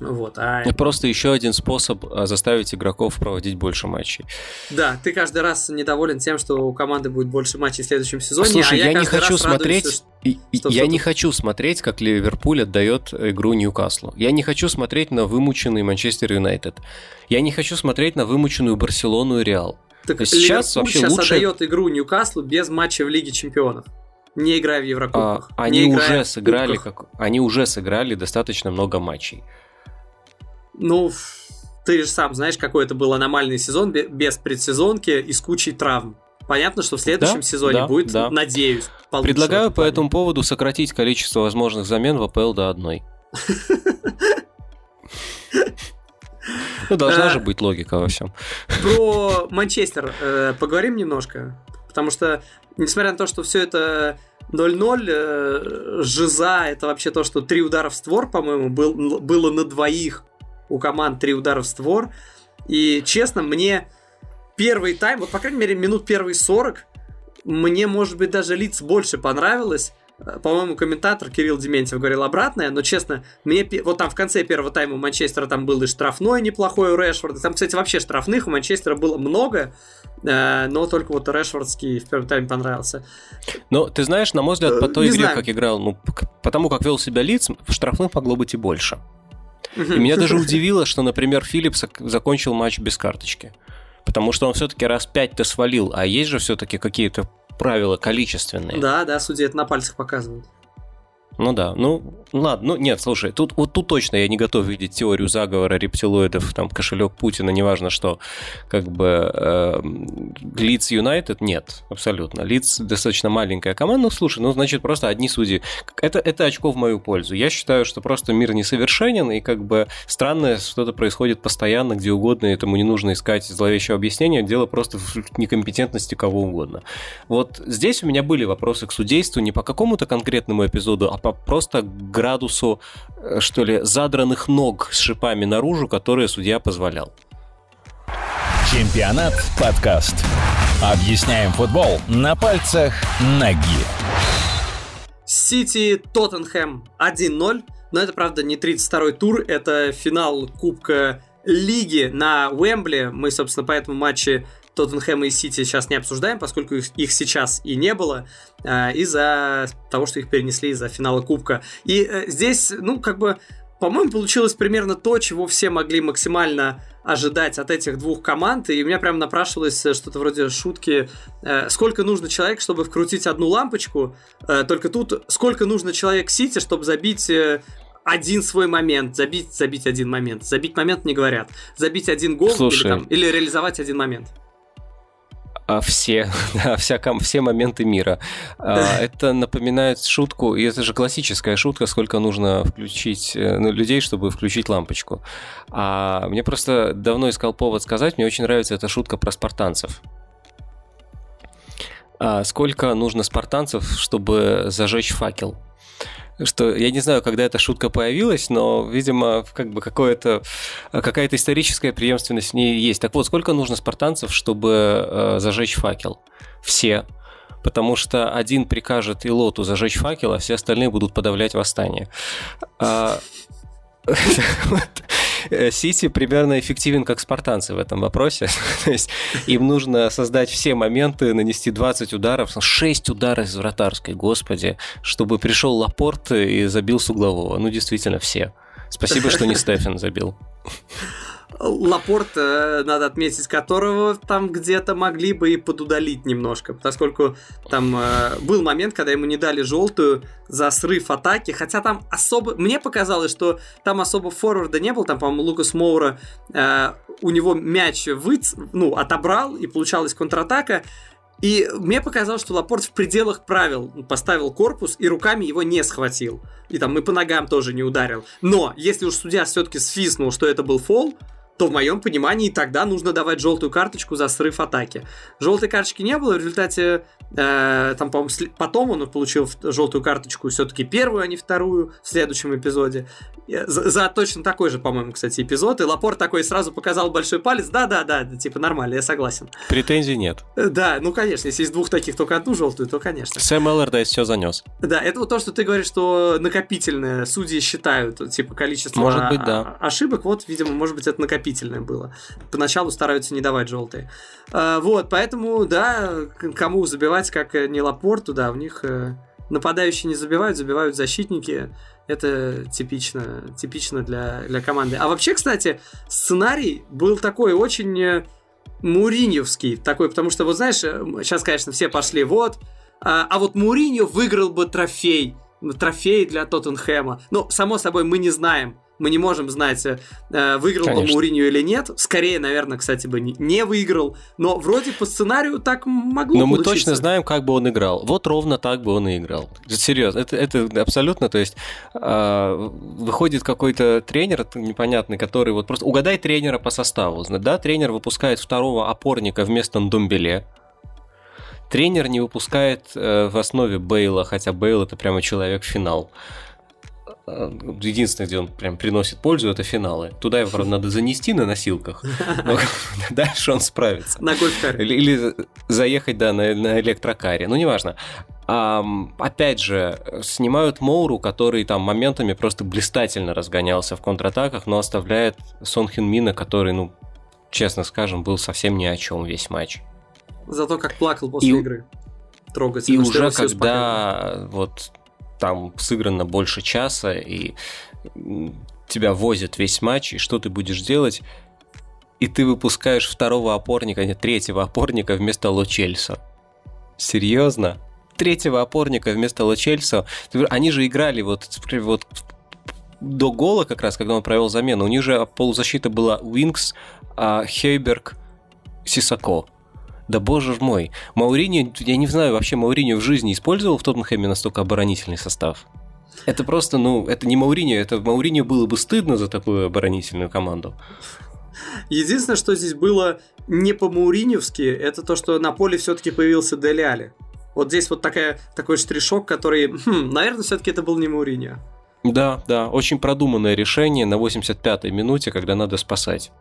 Вот, а... Это просто еще один способ а, заставить игроков проводить больше матчей. Да, ты каждый раз недоволен тем, что у команды будет больше матчей в следующем сезоне. Слушай, а я, не каждый хочу радуюсь, смотреть. что- и- я что-то- не хочу смотреть, как Ливерпуль отдает игру Ньюкаслу. Я не хочу смотреть на вымученный Манчестер Юнайтед. Я не хочу смотреть на вымученную Барселону и Реал. Так сейчас Ливерпуль вообще сейчас лучше- отдает игру Ньюкаслу без матча в Лиге Чемпионов. Не играя в А, Еврокубках. они не уже сыграли, как они уже сыграли достаточно много матчей. Ну, ты же сам знаешь, какой это был аномальный сезон бе- без предсезонки и с кучей травм. Понятно, что в следующем Да, сезоне да, будет, да. надеюсь, получше Предлагаю по этому поводу сократить количество возможных замен в АПЛ до одной. [LAUGHS] Ну, должна А. же быть логика во всем. Про Манчестер э, поговорим немножко. Потому что, несмотря на то, что все это 0-0, э, Жиза это вообще то, что три удара в створ, по-моему, был, было на двоих у команд три удара в створ. И, честно, мне первый тайм, вот, по крайней мере, минут первые 40, мне, может быть, даже лиц больше понравилось. Э, По-моему, комментатор Кирилл Дементьев говорил обратное, но, честно, мне вот там в конце первого тайма у Манчестера там был и штрафной неплохой у Решфорда. Там, кстати, вообще штрафных у Манчестера было много, э, но только вот Решфордский в первом тайме понравился. Но ты знаешь, на мой взгляд, по Э, той не игре, знаю. как играл, ну, потому как вел себя лиц, штрафных могло быть и больше. И меня даже удивило, что, например, Филлипс зак- закончил матч без карточки. Потому что он все-таки раз пять-то свалил, а есть же все-таки какие-то правила количественные. Да, да, судьи это на пальцах показывают. Ну да, ну ладно, ну нет, слушай, тут вот тут точно я не готов видеть теорию заговора рептилоидов, там кошелек Путина, неважно что, как бы э, Лидс Юнайтед нет, абсолютно. Лидс достаточно маленькая команда, ну слушай, ну значит просто одни судьи. Это, это очко в мою пользу. Я считаю, что просто мир несовершенен, и как бы странное что-то происходит постоянно, где угодно, и этому не нужно искать зловещего объяснения, дело просто в некомпетентности кого угодно. Вот здесь у меня были вопросы к судейству не по какому-то конкретному эпизоду, а по просто градусу, э, что ли, задранных ног с шипами наружу, которые судья позволял. Чемпионат подкаст. Объясняем футбол на пальцах ноги. Сити Тоттенхэм 1-0. Но это, правда, не 32-й тур, это финал Кубка Лиги на Уэмбли. Мы, собственно, по этому матче Тоттенхэма и Сити сейчас не обсуждаем, поскольку их, их сейчас и не было, э, из-за того, что их перенесли из-за финала Кубка. И э, здесь, ну, как бы, по-моему, получилось примерно то, чего все могли максимально ожидать от этих двух команд. И у меня прям напрашивалось э, что-то вроде шутки, э, сколько нужно человек, чтобы вкрутить одну лампочку, Э, только тут сколько нужно человек Сити, чтобы забить э, один свой момент, забить, забить один момент. Забить момент не говорят. Забить один гол Слушай. или, там, или реализовать один момент. А все, [LAUGHS] да, вся, все моменты мира. А, это напоминает шутку, и это же классическая шутка, сколько нужно включить ну, людей, чтобы включить лампочку. А мне просто давно искал повод сказать, мне очень нравится эта шутка про спартанцев. А сколько нужно спартанцев, чтобы зажечь факел? Что я не знаю, когда эта шутка появилась, но, видимо, как бы какое-то, какая-то историческая преемственность в ней есть. Так вот, сколько нужно спартанцев, чтобы э, зажечь факел? Все. Потому что один прикажет Илоту зажечь факел, а все остальные будут подавлять восстание. А, Сити примерно эффективен как спартанцы в этом вопросе. [LAUGHS] То есть им нужно создать все моменты, нанести 20 ударов, 6 ударов из вратарской, господи, чтобы пришел Лапорт и забил с углового. Ну, действительно, все. Спасибо, что не [LAUGHS] Стефан забил. Лапорт, э, надо отметить, которого там где-то могли бы и подудалить немножко, поскольку там э, был момент, когда ему не дали желтую за срыв атаки, хотя там особо... Мне показалось, что там особо форварда не было, там, по-моему, Лукас Моура, э, у него мяч выц... ну, отобрал, и получалась контратака, и мне показалось, что Лапорт в пределах правил поставил корпус и руками его не схватил. И там и по ногам тоже не ударил. Но если уж судья все-таки свистнул, что это был фол, то в моем понимании тогда нужно давать желтую карточку за срыв атаки. Желтой карточки не было, в результате э, там, по потом он получил желтую карточку все-таки первую, а не вторую в следующем эпизоде. За, за точно такой же, по-моему, кстати, эпизод. И Лапор такой сразу показал большой палец. Да-да-да, типа нормально, я согласен. Претензий нет. Э, да, ну конечно, если из двух таких только одну желтую, то конечно. Сэм Эллардайс все занес. Да, это вот то, что ты говоришь, что накопительное судьи считают, типа количество может быть, да. ошибок. Вот, видимо, может быть, это накопительное было. Поначалу стараются не давать желтые. А, вот, поэтому, да, кому забивать, как не Лапорту, да, у них э, нападающие не забивают, забивают защитники. Это типично, типично для, для команды. А вообще, кстати, сценарий был такой очень э, Муриньевский, такой, потому что, вот знаешь, сейчас, конечно, все пошли, вот, а, а вот Муриньо выиграл бы трофей, трофей для Тоттенхэма. Ну, само собой, мы не знаем, мы не можем знать, э, выиграл Конечно. бы Мауриньо или нет. Скорее, наверное, кстати, бы не выиграл. Но вроде по сценарию так могло Но получиться. мы точно знаем, как бы он играл. Вот ровно так бы он и играл. Серьезно, это, это абсолютно, то есть э, выходит какой-то тренер непонятный, который вот просто угадай тренера по составу. Да, тренер выпускает второго опорника вместо Ндумбеле. Тренер не выпускает э, в основе Бейла, хотя Бейл это прямо человек-финал. Э, единственное, где он прям приносит пользу, это финалы. Туда его, правда, надо занести на носилках, [LAUGHS] но [LAUGHS] дальше он справится. На Или, или заехать, да, на, на электрокаре. Ну, неважно. А, опять же, снимают Моуру, который там моментами просто блистательно разгонялся в контратаках, но оставляет Сон Хин Мина, который, ну, честно скажем, был совсем ни о чем весь матч. Зато как плакал после и, игры. Трогательно. И уже когда вот там сыграно больше часа, и тебя возят весь матч, и что ты будешь делать? И ты выпускаешь второго опорника, нет, третьего опорника вместо Ло Чельса. Серьезно? Третьего опорника вместо Ло Чельса? Они же играли вот, вот до гола как раз, когда он провел замену. У них же полузащита была Уинкс, а Хейберг, Сисако. Да боже мой, Мауриньо, я не знаю, вообще Мауриньо в жизни использовал в Тоттенхэме настолько оборонительный состав? Это просто, ну, это не Мауриньо, это Мауриньо было бы стыдно за такую оборонительную команду. Единственное, что здесь было не по-мауриневски, это то, что на поле все-таки появился Дели Али. Вот здесь вот такая, такой штришок, который, хм, наверное, все-таки это был не Мауриньо. Да, да, очень продуманное решение на 85-й минуте, когда надо спасать.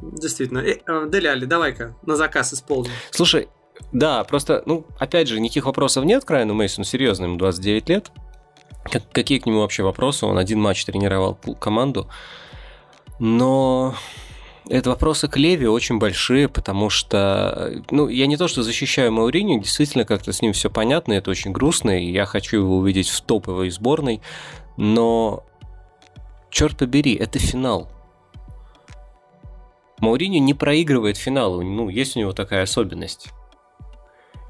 Действительно. Э, э, Деляли, давай-ка на заказ исполним. Слушай, да, просто, ну, опять же, никаких вопросов нет к Райану Мейсону, серьезно, ему 29 лет. Какие к нему вообще вопросы? Он один матч тренировал команду. Но это вопросы к Леви очень большие, потому что, ну, я не то, что защищаю Мауриню, действительно как-то с ним все понятно, это очень грустно, и я хочу его увидеть в топовой сборной, но, черт побери, это финал. Мауриньо не проигрывает финалы, ну, есть у него такая особенность.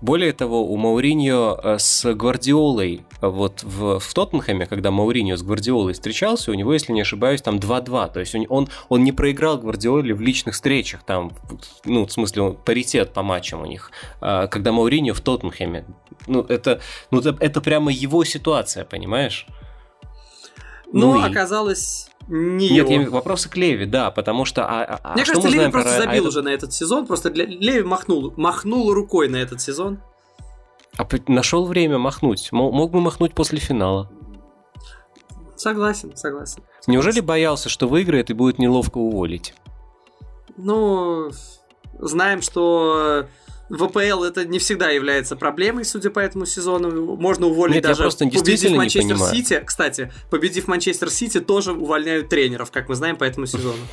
Более того, у Мауриньо э, с Гвардиолой, вот в, в Тоттенхэме, когда Мауриньо с Гвардиолой встречался, у него, если не ошибаюсь, там 2-2. То есть он, он не проиграл Гвардиоле в личных встречах, там, ну, в смысле, паритет по матчам у них, а, когда Мауриньо в Тоттенхэме. Ну, это, ну, это, это прямо его ситуация, понимаешь? Ну, ну оказалось не Нет, его. вопросы к Леви, да, потому что... А, а, а Мне что кажется, Леви просто про... забил а уже на этот сезон, просто для... Леви махнул, махнул рукой на этот сезон. А нашел время махнуть. Мог бы махнуть после финала. Согласен, согласен. Неужели боялся, что выиграет и будет неловко уволить? Ну, знаем, что ВПЛ это не всегда является проблемой, судя по этому сезону. Можно уволить Нет, даже я просто победив Манчестер Сити. Кстати, победив Манчестер Сити, тоже увольняют тренеров, как мы знаем по этому сезону. [LAUGHS]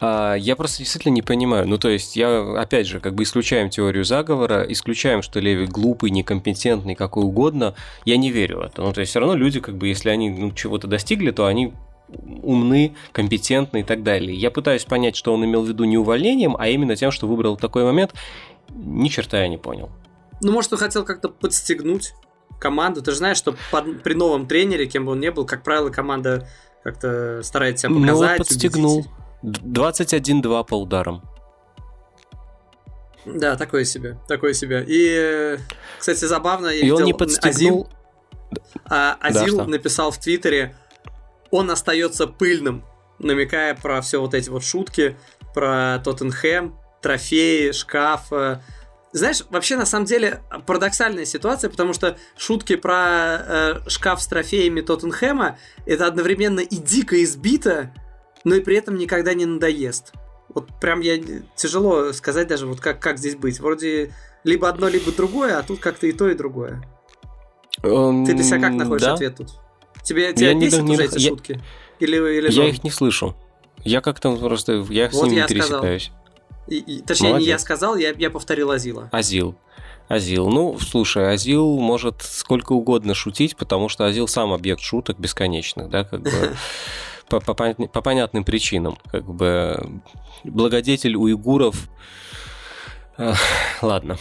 А, я просто действительно не понимаю. Ну, то есть, я, опять же, как бы исключаем теорию заговора, исключаем, что Леви глупый, некомпетентный, какой угодно. Я не верю в это. Ну, то есть, все равно люди, как бы, если они ну, чего-то достигли, то они умны, компетентны и так далее. Я пытаюсь понять, что он имел в виду не увольнением, а именно тем, что выбрал такой момент. Ни черта я не понял. Ну, может, он хотел как-то подстегнуть команду. Ты же знаешь, что под, при новом тренере, кем бы он ни был, как правило, команда как-то старается себя показать. Ну, вот подстегнул. 21-2 по ударам. Да, такое себе, такое себе. И, кстати, забавно, я И видел, он не подстегнул... Азил, а, Азил да, написал в Твиттере, он остается пыльным, намекая про все вот эти вот шутки, про Тоттенхэм, трофеи, шкаф. Знаешь, вообще на самом деле парадоксальная ситуация, потому что шутки про э, шкаф с трофеями Тоттенхэма это одновременно и дико избито, но и при этом никогда не надоест. Вот прям я тяжело сказать даже вот как, как здесь быть. Вроде либо одно, либо другое, а тут как-то и то, и другое. Um, Ты для себя как находишь да. ответ тут? Тебе, тебя я бесит не, уже не, эти я, шутки? Или, или я их не слышу. Я как-то просто, я вот с ними я пересекаюсь. И, и, точнее, Молодец. не я сказал, я, я повторил Азила. Азил. Азил. Ну, слушай, Азил может сколько угодно шутить, потому что Азил сам объект шуток бесконечных, да, как бы [LAUGHS] по, по, по понятным причинам. Как бы благодетель уйгуров... Ладно.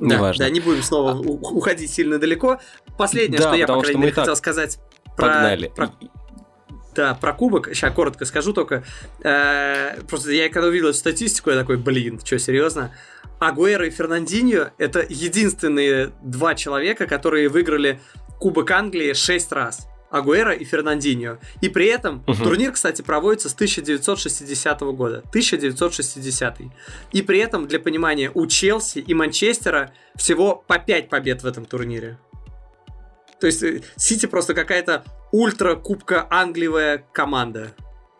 Да, неважно. да, не будем снова а... уходить сильно далеко. Последнее, да, что я, по крайней мере, хотел сказать Погнали. про, да, про кубок, сейчас коротко скажу только. Э, просто я когда увидел эту статистику, я такой, блин, что, серьезно? Агуэро и Фернандиньо – это единственные два человека, которые выиграли Кубок Англии 6 раз. Агуэра и Фернандиньо. И при этом угу. турнир, кстати, проводится с 1960 года. 1960. И при этом, для понимания, у Челси и Манчестера всего по 5 побед в этом турнире. То есть э, Сити просто какая-то ультра кубка англиевая команда.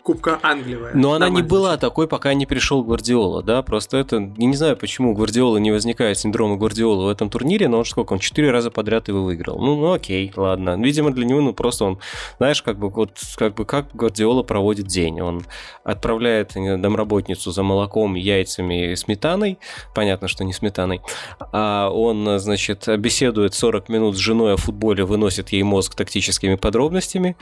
Кубка Англии. Но она не была такой, пока не пришел Гвардиола, да, просто это, я не знаю, почему у Гвардиола не возникает синдрома Гвардиола в этом турнире, но он сколько, он четыре раза подряд его выиграл. Ну, ну окей, ладно. Видимо, для него, ну, просто он, знаешь, как бы, вот, как бы, как Гвардиола проводит день. Он отправляет домработницу за молоком, яйцами и сметаной, понятно, что не сметаной, а он, значит, беседует 40 минут с женой о футболе, выносит ей мозг тактическими подробностями,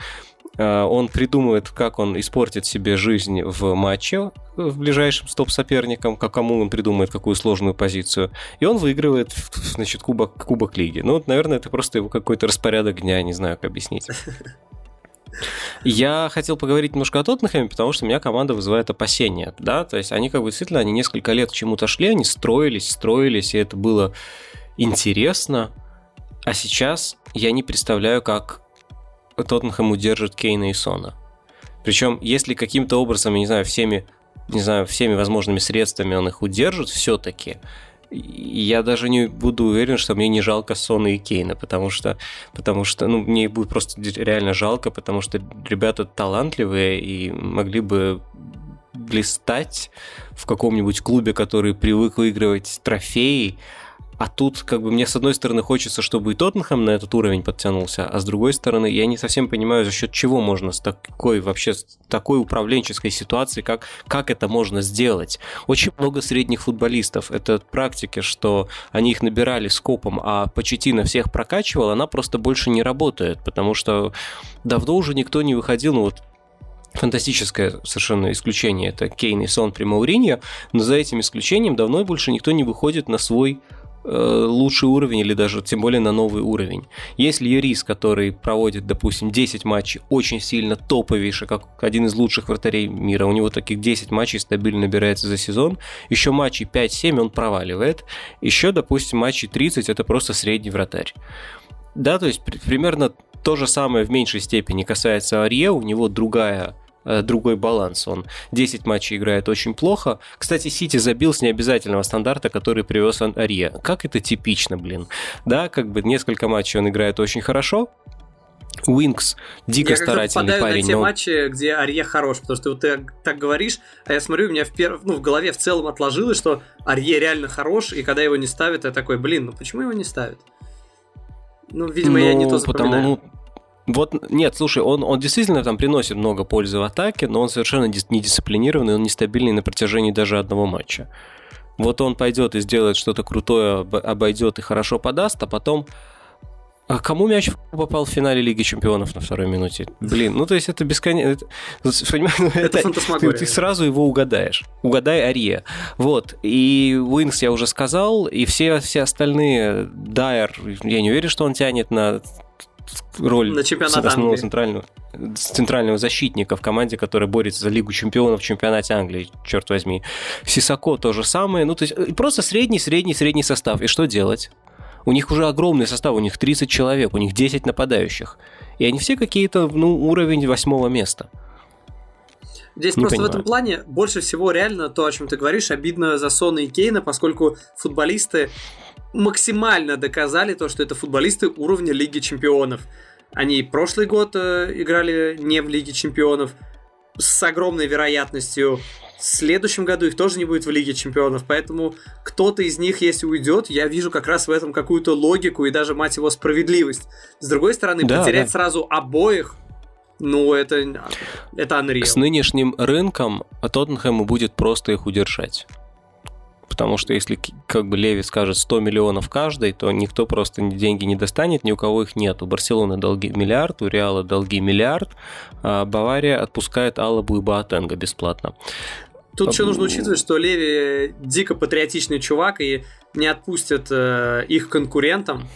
он придумывает, как он испортит себе жизнь в матче в ближайшем стоп-соперником, как кому он придумает какую сложную позицию, и он выигрывает, значит, кубок, кубок лиги. Ну, вот, наверное, это просто его какой-то распорядок дня, не знаю, как объяснить. [LAUGHS] Я хотел поговорить немножко о Тоттенхэме, потому что меня команда вызывает опасения, да, то есть они как бы действительно, они несколько лет к чему-то шли, они строились, строились, и это было интересно, а сейчас я не представляю, как Тоттенхэм удержит Кейна и Сона. Причем, если каким-то образом, я не знаю, всеми, не знаю, всеми возможными средствами он их удержит все-таки, я даже не буду уверен, что мне не жалко Сона и Кейна, потому что, потому что ну, мне будет просто реально жалко, потому что ребята талантливые и могли бы блистать в каком-нибудь клубе, который привык выигрывать трофеи, а тут, как бы, мне с одной стороны хочется, чтобы и Тоттенхэм на этот уровень подтянулся, а с другой стороны, я не совсем понимаю, за счет чего можно с такой вообще с такой управленческой ситуацией, как, как это можно сделать. Очень много средних футболистов. Это практики, что они их набирали скопом, а Почетина всех прокачивал, она просто больше не работает, потому что давно уже никто не выходил, ну вот фантастическое совершенно исключение, это Кейн и Сон при Мауриньо, но за этим исключением давно больше никто не выходит на свой лучший уровень или даже тем более на новый уровень. Если Юрис, который проводит, допустим, 10 матчей очень сильно топовейший, как один из лучших вратарей мира, у него таких 10 матчей стабильно набирается за сезон, еще матчей 5-7 он проваливает, еще, допустим, матчей 30 это просто средний вратарь. Да, то есть примерно то же самое в меньшей степени касается Арье, у него другая Э, другой баланс. Он 10 матчей играет очень плохо. Кстати, Сити забил с необязательного стандарта, который привез Арье. Как это типично, блин. Да, как бы несколько матчей он играет очень хорошо, Уинкс дико я старательный парень. на те но... матчи, где Арье хорош, потому что вот ты так говоришь, а я смотрю, у меня в, пер... ну, в голове в целом отложилось, что Арье реально хорош, и когда его не ставят, я такой, блин, ну почему его не ставят? Ну, видимо, ну, я не то запоминаю. Потому, ну, вот, нет, слушай, он, он действительно там приносит много пользы в атаке, но он совершенно недисциплинированный, он нестабильный на протяжении даже одного матча. Вот он пойдет и сделает что-то крутое, обойдет и хорошо подаст, а потом А кому мяч попал в финале Лиги Чемпионов на второй минуте? Блин, ну то есть это бесконечно. Это, ну, это, это ты, ты сразу его угадаешь. Угадай Ария. Вот. И Уинкс я уже сказал, и все, все остальные, Дайер, я не уверен, что он тянет на роль на основного центрального, центрального защитника в команде, которая борется за Лигу чемпионов в чемпионате Англии, черт возьми. Сисако то же самое. Ну, то есть просто средний-средний-средний состав. И что делать? У них уже огромный состав, у них 30 человек, у них 10 нападающих. И они все какие-то, ну, уровень восьмого места. Здесь не просто понимаю. в этом плане больше всего реально то, о чем ты говоришь, обидно за Сона и Кейна, поскольку футболисты максимально доказали то, что это футболисты уровня Лиги Чемпионов. Они прошлый год э, играли не в Лиге Чемпионов с огромной вероятностью в следующем году их тоже не будет в Лиге Чемпионов, поэтому кто-то из них, если уйдет, я вижу как раз в этом какую-то логику и даже, мать его, справедливость. С другой стороны, да, потерять да. сразу обоих, ну, это, это unreal. С нынешним рынком Тоттенхэму будет просто их удержать потому что если как бы Леви скажет 100 миллионов каждый, то никто просто деньги не достанет, ни у кого их нет. У Барселоны долги миллиард, у Реала долги миллиард, а Бавария отпускает Алабу и Боатенга бесплатно. Тут еще нужно учитывать, что Леви дико патриотичный чувак и не отпустят э, их конкурентам.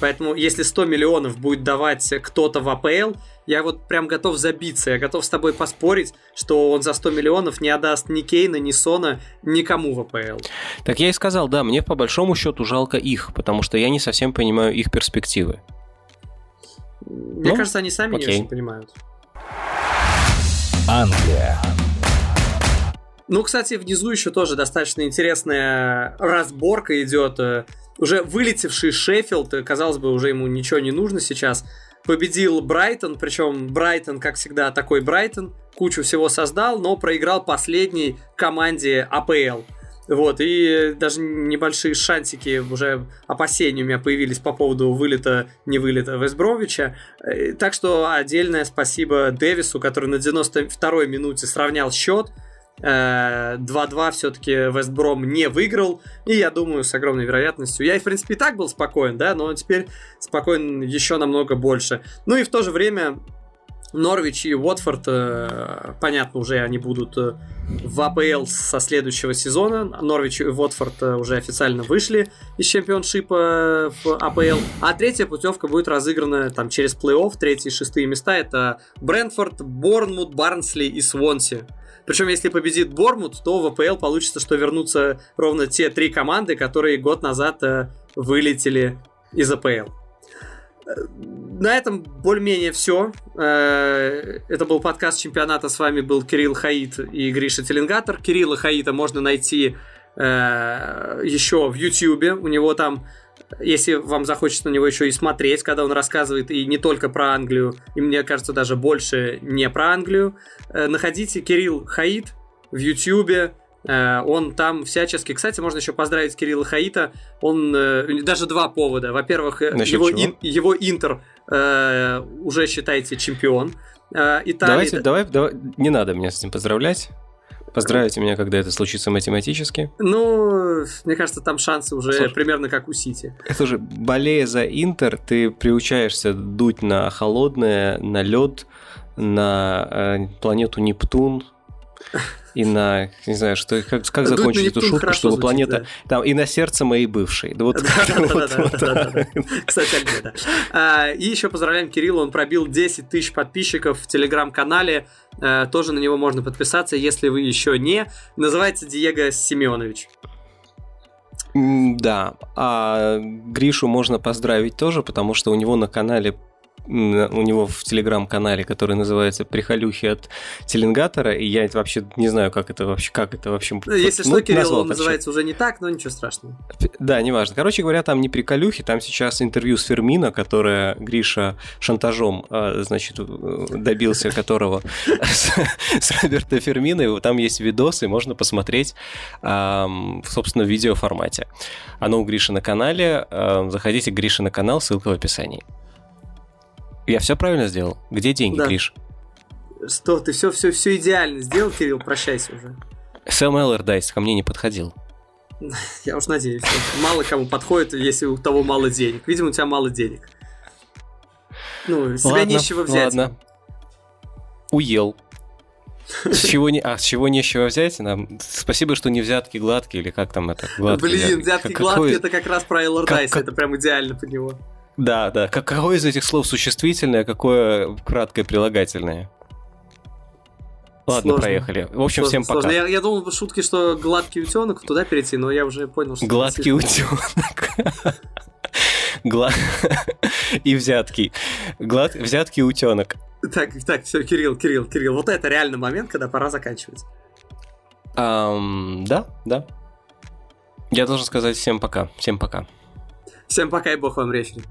Поэтому если 100 миллионов будет давать кто-то в АПЛ, я вот прям готов забиться, я готов с тобой поспорить, что он за 100 миллионов не отдаст ни Кейна, ни Сона, никому в АПЛ. Так я и сказал, да, мне по большому счету жалко их, потому что я не совсем понимаю их перспективы. Мне ну, кажется, они сами окей. не очень понимают. Англия. Ну, кстати, внизу еще тоже достаточно интересная разборка идет. Уже вылетевший Шеффилд, казалось бы, уже ему ничего не нужно сейчас, победил Брайтон, причем Брайтон, как всегда, такой Брайтон, кучу всего создал, но проиграл последней команде АПЛ. Вот, и даже небольшие шансики, уже опасения у меня появились по поводу вылета, не вылета Вестбровича. Э, так что отдельное спасибо Дэвису, который на 92-й минуте сравнял счет. 2-2 э, все-таки Вестбром не выиграл. И я думаю, с огромной вероятностью. Я, в принципе, и так был спокоен, да, но теперь спокоен еще намного больше. Ну и в то же время Норвич и Уотфорд, э, понятно, уже они будут э, в АПЛ со следующего сезона. Норвич и Уотфорд уже официально вышли из чемпионшипа в АПЛ. А третья путевка будет разыграна там через плей-офф. Третьи и шестые места это Брентфорд, Борнмут, Барнсли и Свонси. Причем, если победит Бормут, то в АПЛ получится, что вернутся ровно те три команды, которые год назад э, вылетели из АПЛ. Э, на этом более-менее все. Э, это был подкаст чемпионата. С вами был Кирилл Хаид и Гриша Теленгатор. Кирилла Хаита можно найти еще в Ютьюбе. У него там если вам захочется на него еще и смотреть, когда он рассказывает и не только про Англию, и мне кажется даже больше не про Англию, э, находите Кирилл Хаид в Ютьюбе, э, он там всячески... Кстати, можно еще поздравить Кирилла Хаита. Он... Э, даже два повода. Во-первых, его, ин, его Интер уже считается чемпион. Италии... Давайте, давай, давай, не надо меня с этим поздравлять. Поздравите меня, когда это случится математически. Ну, мне кажется, там шансы уже Слушай, примерно как у Сити. Это уже болея за Интер, ты приучаешься дуть на холодное, на лед, на э, планету Нептун, и на, не знаю, что, как, как закончить эту шутку, чтобы планета... Да. Там, и на сердце моей бывшей. Да, вот, Кстати, да. И еще поздравляем Кирилла, он пробил 10 тысяч подписчиков в телеграм-канале. А, тоже на него можно подписаться, если вы еще не. Называется Диего Семенович. Да, а Гришу можно поздравить тоже, потому что у него на канале у него в телеграм-канале, который называется «Прихолюхи от Теленгатора», и я вообще не знаю, как это вообще, как это вообще... Ну, если ну, что, Кирилл он называется уже не так, но ничего страшного. Да, неважно. Короче говоря, там не приколюхи, там сейчас интервью с Фермино, которое Гриша шантажом, а, значит, добился которого [LAUGHS] с Роберто Фермино, там есть видосы, можно посмотреть в, собственно, видеоформате. Оно у Гриши на канале, заходите к Грише на канал, ссылка в описании. Я все правильно сделал? Где деньги, да. Криш? Что, ты все, все, все идеально сделал, Кирилл, прощайся уже. Сэм Эллардайс ко мне не подходил. [LAUGHS] Я уж надеюсь. Мало кому подходит, если у того мало денег. Видимо, у тебя мало денег. Ну, себя ладно, нечего взять. Ладно. Уел. С [LAUGHS] чего не, а с чего нечего взять? Нам спасибо, что не взятки гладкие или как там это гладкие. Блин, взятки Как- гладкие, какой- это как раз про Эллар как- Дайса, как- это прям идеально под него. Да, да. Как, какое из этих слов существительное, какое краткое прилагательное? Ладно, Сложно. проехали. В общем, Сложно, всем пока. сложно. Я, я думал по шутке, что гладкий утенок туда перейти, но я уже понял, что... Гладкий утенок. [LAUGHS] Гла- [LAUGHS] И взятки. Глад... Взятки утенок. Так, так, все, Кирилл, Кирилл, Кирилл, вот это реально момент, когда пора заканчивать. Да, да. Я должен сказать всем пока. Всем пока. Всем пока и бог вам речи.